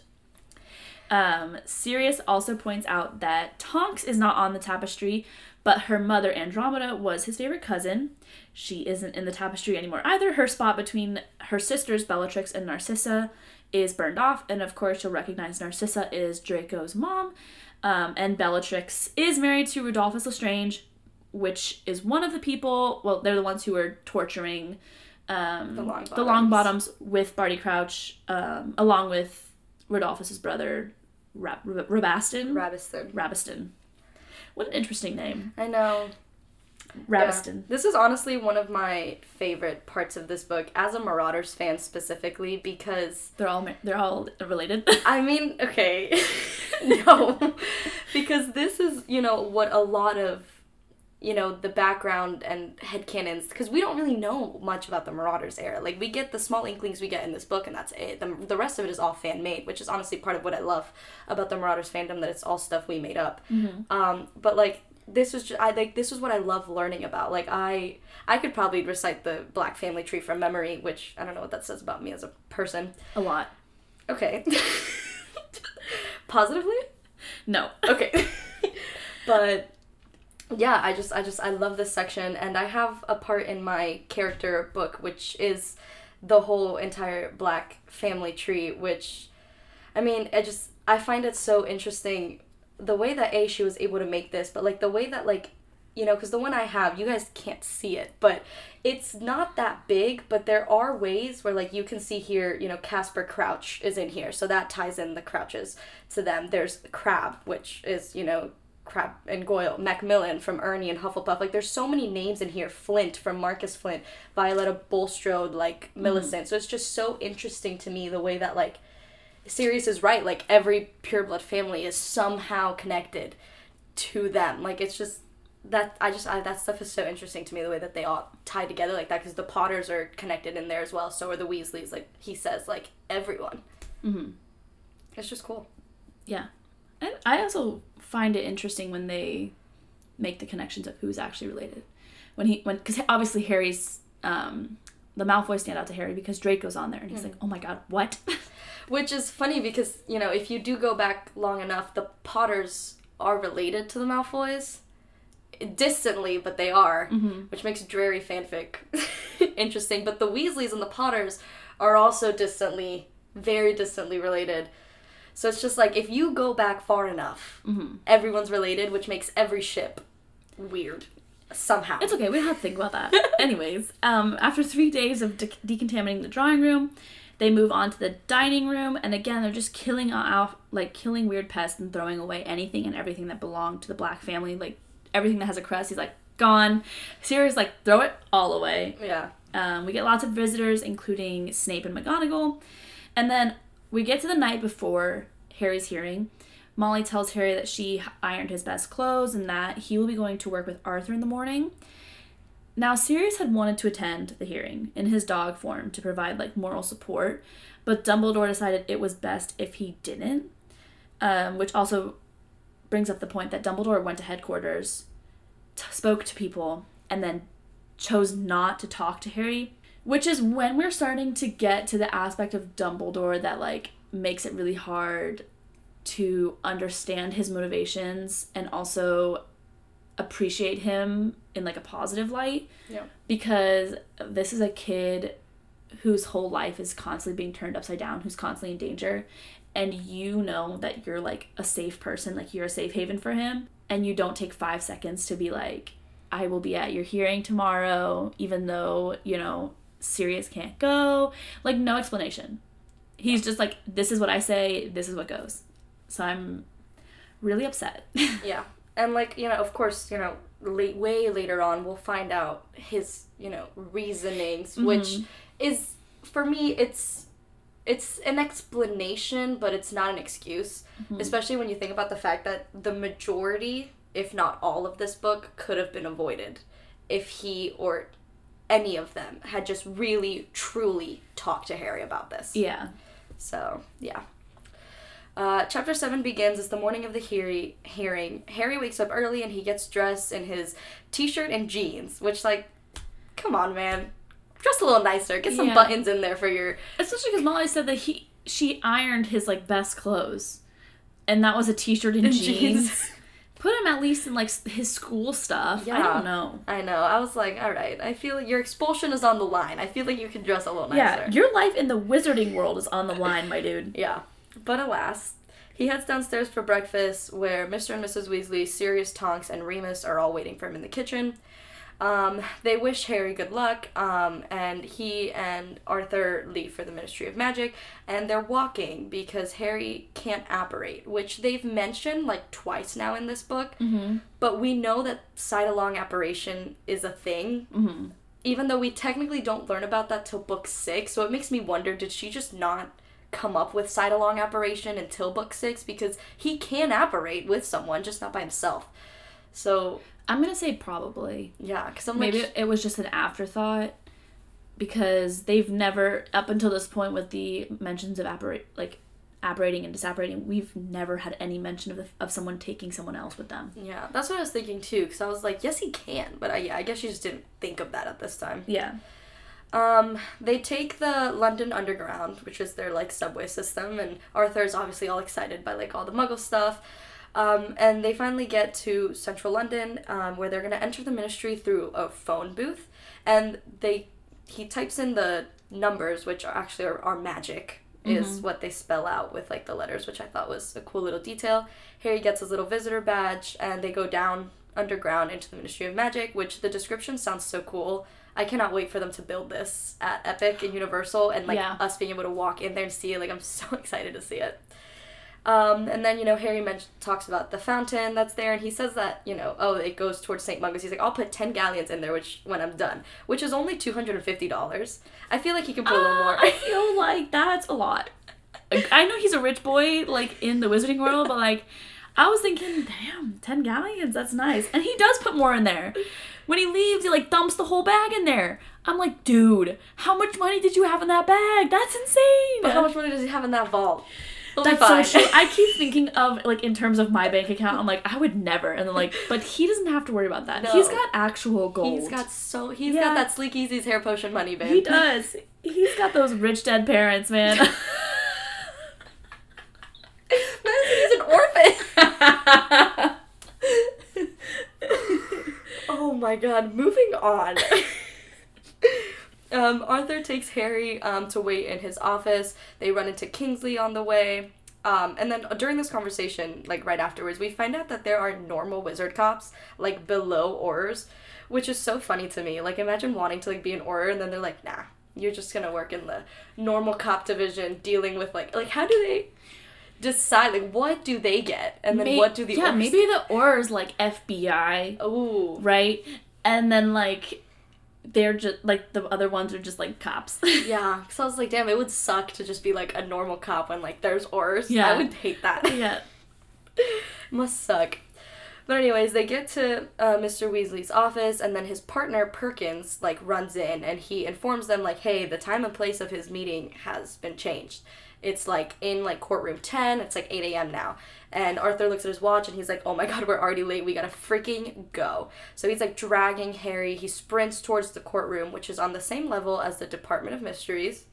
Um, Sirius also points out that Tonks is not on the tapestry, but her mother Andromeda was his favorite cousin. She isn't in the tapestry anymore either. Her spot between her sisters Bellatrix and Narcissa is burned off, and of course you'll recognize Narcissa is Draco's mom, um, and Bellatrix is married to Rodolphus Lestrange, which is one of the people. Well, they're the ones who were torturing um, The Longbottoms. Longbottoms with Barty Crouch, um, along with Rodolphus's brother Rab- Rab- Rabastan. Rabiston. Rabiston. What an interesting name. I know. Rabiston. Yeah. This is honestly one of my favorite parts of this book as a Marauders fan specifically because They're all they're all related. I mean, okay. no. because this is, you know, what a lot of you know, the background and headcanons because we don't really know much about the Marauders era. Like we get the small inklings we get in this book and that's it. The, the rest of it is all fan made, which is honestly part of what I love about the Marauders fandom that it's all stuff we made up. Um, but like this was just, I like this was what I love learning about. Like I I could probably recite the Black Family Tree from memory, which I don't know what that says about me as a person. a lot. Okay. Positively? No. Okay. but yeah, I just I just I love this section and I have a part in my character book which is the whole entire black family tree which I mean, I just I find it so interesting the way that A she was able to make this, but like the way that like you know, because the one I have, you guys can't see it, but it's not that big. But there are ways where, like, you can see here, you know, Caspar Crouch is in here, so that ties in the crouches to them. There's Crabbe, which is, you know, Crabbe and Goyle, Macmillan from Ernie and Hufflepuff. Like, there's so many names in here. Flint from Marcus Flint, Violetta Bulstrode, like Millicent. So it's just so interesting to me the way that, like, Sirius is right. Like, every pureblood family is somehow connected to them. Like, it's just that I just I, that stuff is so interesting to me the way that they all tie together like that because the Potters are connected in there as well. So are the Weasleys. Like he says, like everyone. hmm It's just cool. Yeah. And I also find it interesting when they make the connections of who's actually related. When he when because obviously Harry's um the Malfoy stand out to Harry because Draco's on there and he's like, oh my god, what? Which is funny because you know if you do go back long enough, the Potters are related to the Malfoys. Distantly, but they are, Mhm. which makes Drarry fanfic interesting. But the Weasleys and the Potters are also distantly, very distantly related. So it's just like if you go back far enough, hmm everyone's related, which makes every ship weird somehow. It's okay. We don't have to think about that. Anyways, um, after three days of de- decontaminating the drawing room, They move on to the dining room, and again, they're just killing out, like killing weird pests and throwing away anything and everything that belonged to the Black family, like everything that has a crest. He's like gone. Sirius like throw it all away. Yeah. Um, we get lots of visitors, including Snape and McGonagall, and then we get to the night before Harry's hearing. Molly tells Harry that she ironed his best clothes and that he will be going to work with Arthur in the morning. Now, Sirius had wanted to attend the hearing in his dog form to provide like moral support, but Dumbledore decided it was best if he didn't. Um, which also brings up the point that Dumbledore went to headquarters, t- spoke to people, and then chose not to talk to Harry, which is when we're starting to get to the aspect of Dumbledore that like makes it really hard to understand his motivations and also appreciate him in like a positive light Yeah. because this is a kid whose whole life is constantly being turned upside down who's constantly in danger and you know that you're like a safe person like you're a safe haven for him and you don't take 5 seconds to be like I will be at your hearing tomorrow even though you know Sirius can't go. Like no explanation. He's just like this is what I say this is what goes. So I'm really upset. Yeah. And like, you know, of course, you know, late, way later on we'll find out his, you know, reasonings, mm-hmm. which is for me it's it's an explanation, but it's not an excuse. Mm-hmm. Especially when you think about the fact that the majority, if not all of this book could have been avoided if he or any of them had just really truly talked to Harry about this. yeah So, yeah. Uh, chapter 7 begins as the morning of the heari- hearing. Harry wakes up early and he gets dressed in his t shirt and jeans, which, like, come on, man. Dress a little nicer. Get some Yeah. buttons in there for your. Especially because Molly said that he she ironed his like best clothes, and that was a t-shirt and, And jeans. jeans. Put him at least in like his school stuff. Yeah, I don't know. I know. I was like, alright, I feel like your expulsion is on the line. I feel like you can dress a little nicer. Yeah, your life in the wizarding world is on the line, my dude. Yeah. But alas, he heads downstairs for breakfast where Mr. and Mrs. Weasley, Sirius Tonks, and Remus are all waiting for him in the kitchen. Um, they wish Harry good luck, um, and he and Arthur leave for the Ministry of Magic, and they're walking because Harry can't apparate, which they've mentioned like twice now in this book, Mm-hmm. but we know that side along apparition is a thing, Mm-hmm. even though we technically don't learn about that till book six. So it makes me wonder did she just not come up with side along apparition until book six? Because he can apparate with someone, just not by himself. So I'm gonna say probably. yeah, because I'm Maybe like, it was just an afterthought because they've never up until this point with the mentions of apparate like apparating and disapparating, we've never had any mention of the, of someone taking someone else with them. yeah, that's what I was thinking too. Because I was like, yes, he can, but I, yeah, I guess you just didn't think of that at this time. Yeah. Um, they take the London Underground, which is their like subway system, and Arthur's obviously all excited by like all the Muggle stuff. Um, and they finally get to central London, um, where they're gonna enter the Ministry through a phone booth, and they he types in the numbers, which are actually are, are magic, is what they spell out with like the letters, which I thought was a cool little detail. Harry gets his little visitor badge, and they go down underground into the Ministry of Magic, which the description sounds so cool. I cannot wait for them to build this at Epic and Universal and like Yeah. us being able to walk in there and see it. Like I'm so excited to see it. Um, and then you know Harry men- talks about the fountain that's there, and he says that you know oh it goes towards Saint Mungo's. He's like I'll put ten galleons in there, which when I'm done, which is only two hundred and fifty dollars. I feel like he can put a little Ah, more. I feel like that's a lot. I know he's a rich boy, like in the wizarding world, but like, I was thinking, damn, ten galleons, that's nice. And he does put more in there. When he leaves, he like dumps the whole bag in there. I'm like, dude, how much money did you have in that bag? That's insane. But how much money does he have in that vault? That's so true. I keep thinking of like in terms of my bank account. I'm like, I would never. And then like, but he doesn't have to worry about that. No. He's got actual gold. He's got so he's Yeah. got that Sleekeazy's hair potion money, babe. He does. He's got those rich dead parents, man. he's an orphan. oh my god, moving on. Um, Arthur takes Harry um, to wait in his office. They run into Kingsley on the way. Um, and then during this conversation, like right afterwards, we find out that there are normal wizard cops, like below Aurors, which is so funny to me. Like imagine wanting to like be an Auror and then they're like, nah, you're just gonna work in the normal cop division, dealing with like like how do they decide like what do they get and then May- what do the yeah Aurors maybe the Aurors like FBI Oh, right and then like they're just like the other ones are just like cops yeah. Because I was like, damn, it would suck to just be like a normal cop when like there's Aurors. Yeah. I would hate that. yeah Must suck. But anyways, they get to uh, Mr. Weasley's office, and then his partner Perkins like runs in, and he informs them like, "Hey, the time and place of his meeting has been changed. It's like in like courtroom ten. It's like eight a.m. now." And Arthur looks at his watch, and he's like, "Oh my God, we're already late. We gotta freaking go." So he's like dragging Harry. He sprints towards the courtroom, which is on the same level as the Department of Mysteries.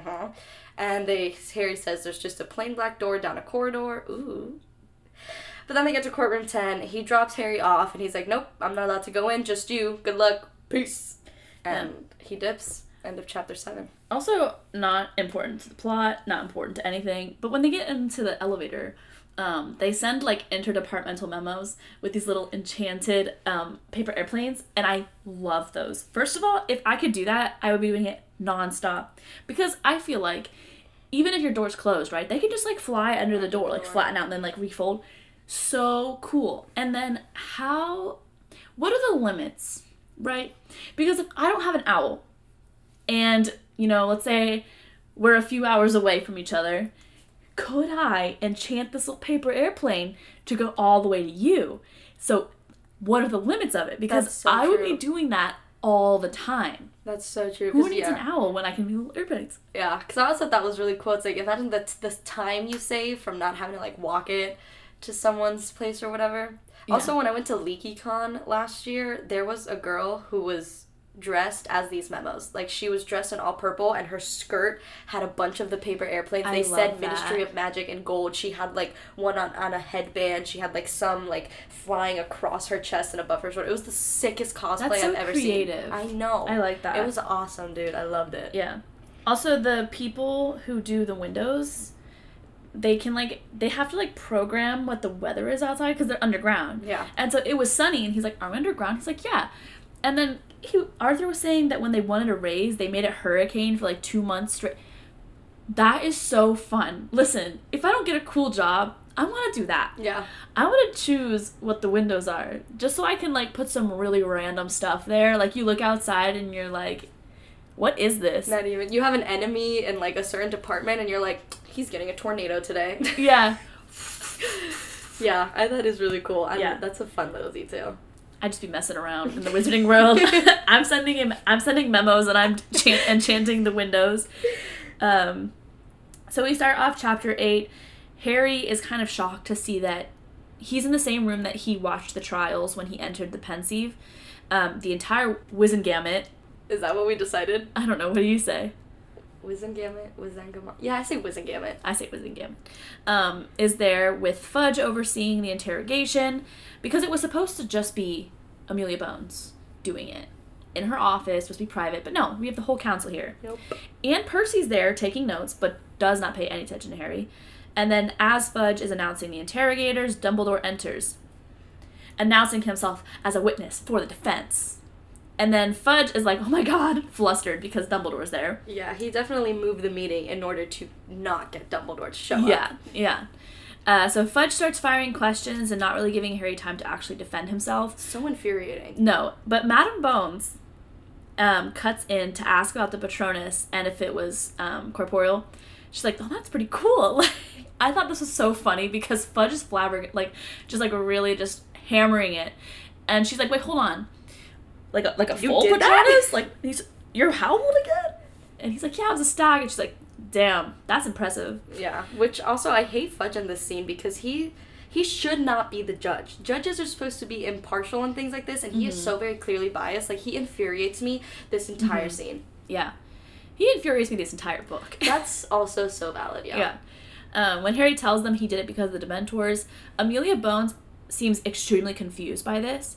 and they Harry says there's just a plain black door down a corridor. Ooh. But then they get to courtroom 10. He drops Harry off and he's like, Nope, I'm not allowed to go in, just you. Good luck. Peace. And he dips. End of chapter 7. also not important to the plot not important to anything but when they get into the elevator um, they send like interdepartmental memos with these little enchanted um, paper airplanes and i love those. First of all if i could do that i would be doing it nonstop because i feel like even if your door's closed right they can just like fly under the door like flatten out and then like refold. So cool. And then how what are the limits right? Because if i don't have an owl and you know let's say we're a few hours away from each other could i enchant this little paper airplane to go all the way to you so what are the limits of it because so i would be doing that all the time That's so true. Who needs yeah. an owl when i can do little airplanes Yeah, because I always thought that was really cool. It's like, imagine the, the time you save from not having to, like, walk it to someone's place or whatever. Yeah. Also, when I went to LeakyCon last year, there was a girl who was dressed as these memos. Like, she was dressed in all purple, and her skirt had a bunch of the paper airplanes. They said that. Ministry of Magic in gold. She had, like, one on, on a headband. She had, like, some, like, flying across her chest and above her shoulder. It was the sickest cosplay That's so I've ever creative. seen. I know. i like that It was awesome, dude. I loved it. Yeah. Also, the people who do the windows, they can like they have to like program what the weather is outside because they're underground. Yeah. And so it was sunny, and he's like, "Are we underground?" He's like, "Yeah." And then he Arthur was saying that when they wanted a raise, they made it hurricane for like two months straight. That is so fun. Listen, if I don't get a cool job, I want to do that. Yeah. I want to choose what the windows are, just so I can like put some really random stuff there. Like you look outside and you're like, "What is this?" Not even. You have an enemy in like a certain department, and you're like, he's getting a tornado today. yeah. yeah, I, that is really cool. I, Yeah. that's a fun little detail. I'd just be messing around in the wizarding world. I'm sending him. I'm sending memos and I'm chan- enchanting the windows. Um, so we start off chapter eight. Harry is kind of shocked to see that he's in the same room that he watched the trials when he entered the pensieve. Um, the entire Wizengamot. Is that what we decided? I don't know. What do you say? Wizengamot, Wizengamot. Yeah, I say Wizengamot. I say Wizengamot. Um, is there with Fudge overseeing the interrogation because it was supposed to just be Amelia Bones doing it in her office, supposed to be private, but no, we have the whole council here. Nope. And Percy's there taking notes, but does not pay any attention to Harry. And then, as Fudge is announcing the interrogators, Dumbledore enters, announcing himself as a witness for the defense. And then Fudge is like, oh my god, flustered because Dumbledore's there. Yeah, he definitely moved the meeting in order to not get Dumbledore to show Yeah, up. yeah. Uh, so Fudge starts firing questions and not really giving Harry time to actually defend himself. So infuriating. No, but Madame Bones um, cuts in to ask about the Patronus and if it was um, corporeal. She's like, "Oh, that's pretty cool." I thought this was so funny because Fudge is flabbergasted, like just like really just hammering it, and she's like, "Wait, hold on, like a like a You full did? Like he's you're how old again?" And he's like, "Yeah, I was a stag," and she's like, "Damn, that's impressive." Yeah, which also I hate Fudge in this scene because he he should not be the judge. Judges are supposed to be impartial and things like this, and he is so very clearly biased. Like he infuriates me this entire scene. Yeah, he infuriates me this entire book. That's also so valid. Yeah. Yeah. Um, when Harry tells them he did it because of the Dementors, Amelia Bones seems extremely confused by this.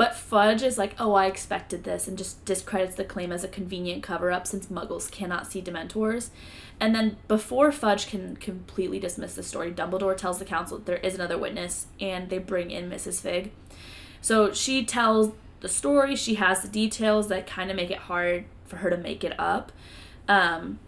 But Fudge is like, oh, I expected this, and just discredits the claim as a convenient cover up since muggles cannot see Dementors. And then before Fudge can completely dismiss the story, Dumbledore tells the council that there is another witness, and they bring in Mrs. Figg. So she tells the story, she has the details that kind of make it hard for her to make it up. Um,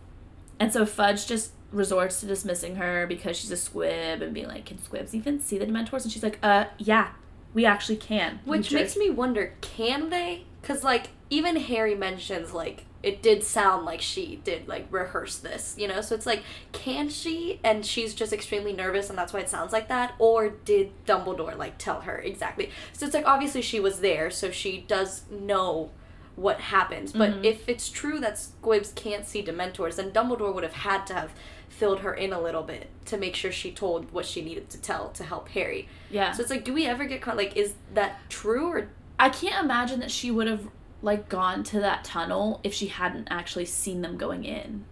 and so Fudge just resorts to dismissing her because she's a squib and being like, "Can squibs even see the Dementors?" And she's like, "Uh, yeah, we actually can." Which jerk." makes me wonder, can they? Because, like, even Harry mentions, like, it did sound like she did, like, rehearse this, you know? So it's like, can she? And she's just extremely nervous, and that's why it sounds like that? Or did Dumbledore, like, tell her exactly? So it's like, obviously she was there, so she does know what happens. But Mhm. if it's true that squibs can't see Dementors, then Dumbledore would have had to have filled her in a little bit to make sure she told what she needed to tell to help Harry. yeah. So it's like, do we ever get caught? Like, is that true or I can't imagine that she would have like gone to that tunnel if she hadn't actually seen them going in.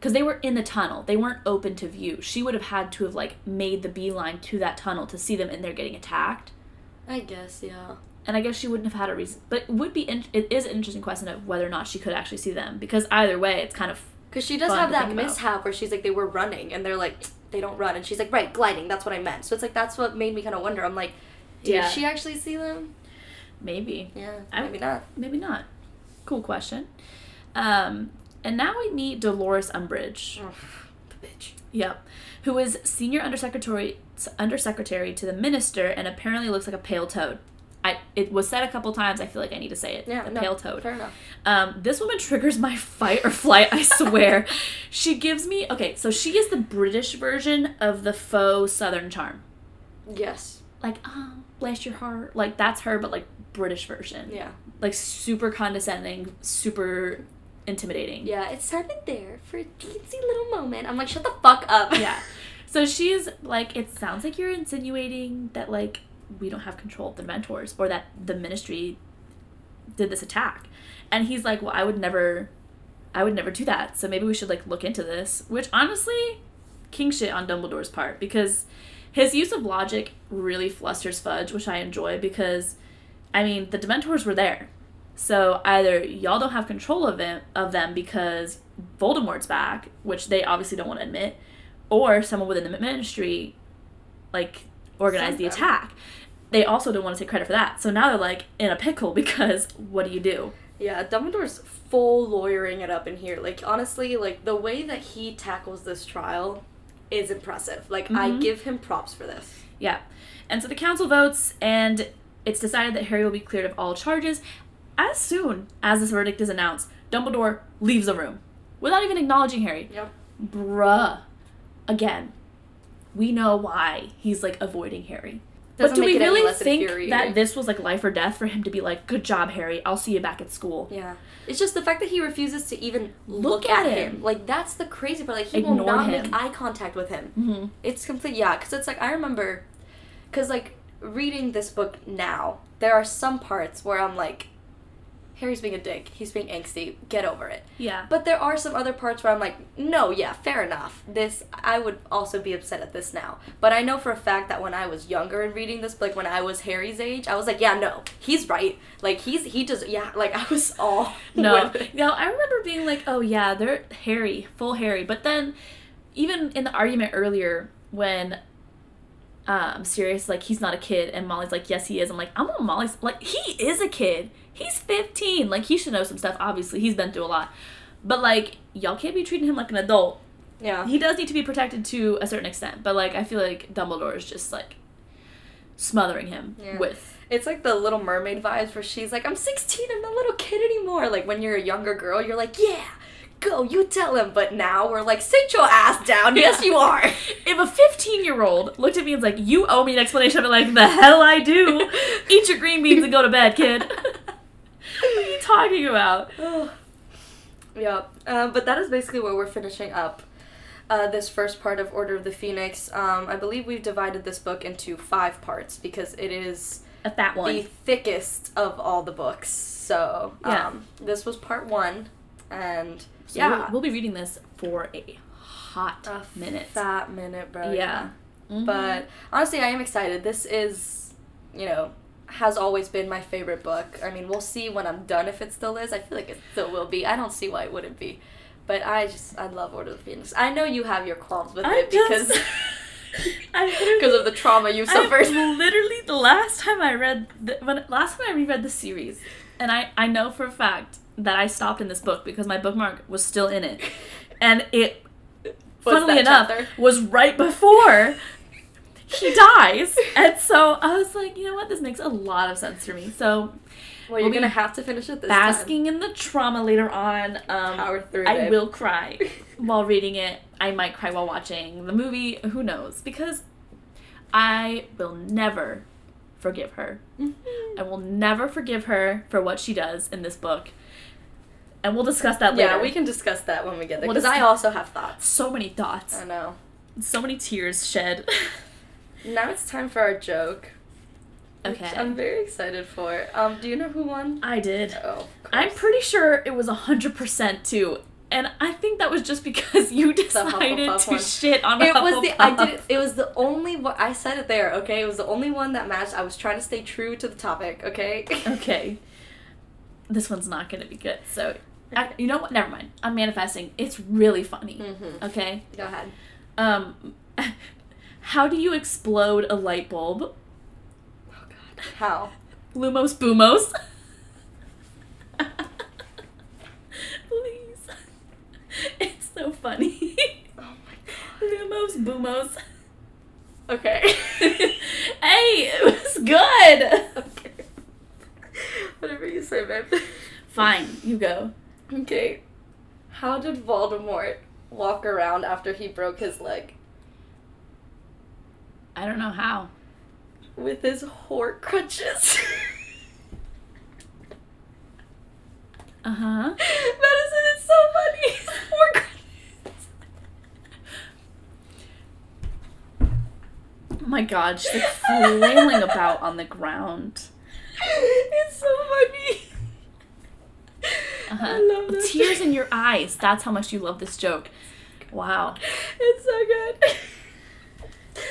Cuz they were in the tunnel. They weren't open to view. She would have had to have like made the beeline to that tunnel to see them in there getting attacked. I guess, yeah. And I guess she wouldn't have had a reason. But it would be in- it is an interesting question of whether or not she could actually see them because either way it's kind of Because she does have that about. mishap where she's like, they were running, and they're like, they don't run. And she's like, right, gliding, that's what I meant. So it's like, that's what made me kind of wonder. I'm like, did Yeah. she actually see them? maybe Yeah, I- maybe not. maybe not. Cool question. Um and now we meet Dolores Umbridge. the bitch. Yep. Who is senior undersecretary undersecretary to the minister and apparently looks like a pale toad. I it was said a couple times. I feel like I need to say it. Yeah, a no, pale toad. Fair enough. Um, this woman triggers my fight or flight. I swear. she gives me okay. So she is the British version of the faux Southern charm. Yes. Like, oh, bless your heart. Like that's her, but like British version. Yeah. Like super condescending, super intimidating. Yeah, it started there for a teensy little moment. I'm like, shut the fuck up. yeah. So she's like, it sounds like you're insinuating that like we don't have control of the Dementors or that the ministry did this attack. And he's like, well, I would never, I would never do that. So maybe we should like look into this. Which honestly, king shit on Dumbledore's part because his use of logic really flusters Fudge, which I enjoy because, I mean, the Dementors were there. So either y'all don't have control of them of them because Voldemort's back, which they obviously don't want to admit, or someone within the ministry like organized the attack. They also don't want to take credit for that. So now they're like in a pickle because what do you do? Yeah, Dumbledore's full lawyering it up in here. Like honestly, like the way that he tackles this trial is impressive. Like I Mhm. give him props for this. Yeah. And so the council votes, and it's decided that Harry will be cleared of all charges. As soon as this verdict is announced, Dumbledore leaves the room without even acknowledging Harry. Yep. Bruh. Again, we know why he's like avoiding Harry. Doesn't but do we really think that this was like life or death for him to be like, good job, Harry, I'll see you back at school? Yeah. It's just the fact that he refuses to even Look look, at at, him. him. Like that's the crazy part. Like he Ignore will not him. make eye contact with him. Mm-hmm. It's complete. Yeah, because it's like I remember, because like reading this book now, there are some parts where I'm like, Harry's being a dick. He's being angsty. Get over it. Yeah. But there are some other parts where I'm like, no, yeah, fair enough. This I would also be upset at this now. But I know for a fact that when I was younger and reading this, like when I was Harry's age, I was like, yeah, no, he's right. Like he's he does yeah. Like I was all No, no, I remember being like, oh yeah, they're Harry, full Harry. But then, even in the argument earlier, when um Sirius. like he's not a kid, and Molly's like, yes he is. I'm like, I'm on Molly's like he is a kid. He's 15. Like he should know some stuff. Obviously, he's been through a lot. But like, y'all can't be treating him like an adult. Yeah. He does need to be protected to a certain extent. But like, I feel like Dumbledore is just like smothering him Yeah. with. It's like the Little Mermaid vibes where she's like, I'm 16, I'm not a little kid anymore. Like when you're a younger girl, you're like, yeah, go, you tell him. But now we're like, sit your ass down. Yes, you are. If a 15 year old looked at me and was like, You owe me an explanation, I'd be like, The hell I do. Eat your green beans and go to bed, kid. what are you talking about? yeah. Um, but that is basically where we're finishing up. Uh, this first part of Order of the Phoenix. Um, I believe we've divided this book into five parts because it is A fat one. the thickest of all the books. So Yeah. um, this was part one, and So yeah, We'll, we'll be reading this for a hot a minute. fat minute, bro. yeah. Mhm. But honestly, I am excited. This is, you know, has always been my favorite book. I mean, we'll see when I'm done if it still is. I feel like it still will be. I don't see why it wouldn't be. But I just, I love Order of the Phoenix. I know you have your qualms with I it because just- literally- because of the trauma you've suffered. I, literally, the last time I read, the, when last time I reread the series, and I I know for a fact that I stopped in this book because my bookmark was still in it. And it, Was funnily enough, chapter? was right before he dies. And so I was like, you know what? This makes a lot of sense for me. So Well, you're We'll gonna have to finish it this basking in the trauma later on. Um, Power through, I babe. will cry while reading it. I might cry while watching the movie. Who knows? Because I will never forgive her. time. I will never forgive her for what she does in this book. And we'll discuss that later. Yeah, we can discuss that when we get there. We'll Because I also have thoughts. So many thoughts. I know. So many tears shed. Now it's time for our joke. which Okay. I'm very excited for. Um, do you know who won? I did. Oh, I'm pretty sure it was 100% too. And I think that was just because you decided to one. shit on It was the I did it. It was the only one I said it there. Okay, it was the only one that matched. I was trying to stay true to the topic. Okay. Okay. This one's not going to be good. So, I, you know what? Never mind. I'm manifesting. It's really funny. mm-hmm. Okay. Go ahead. Um, how do you explode a light bulb? Oh God. How? Lumos boomos. Please. It's so funny. Oh my God. Lumos boomos. Okay. hey, it was good. okay. Whatever you say, babe. Fine, you go. Okay. How did Voldemort walk around after he broke his leg? I don't know how. With his whore crutches. Uh huh. Madison is so funny. Whore crutches. Oh my god, she's like flailing about on the ground. It's so funny. Uh huh. I love that. Tears in your eyes. That's how much you love this joke. Wow. It's so good.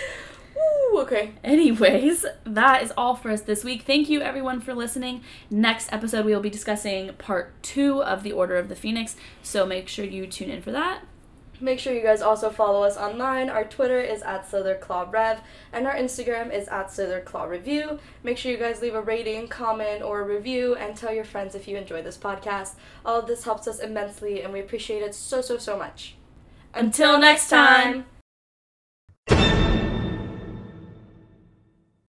Ooh, okay. Anyways, that is all for us this week. Thank you everyone for listening. Next episode, we will be discussing part two of The Order of the Phoenix, so make sure you tune in for that. Make sure you guys also follow us online. Our Twitter is at SlytherClawRev, and our Instagram is at SlytherClawReview. Make sure you guys leave a rating, comment, or review, and tell your friends if you enjoy this podcast. All of this helps us immensely, and we appreciate it so, so, so much. Until next time.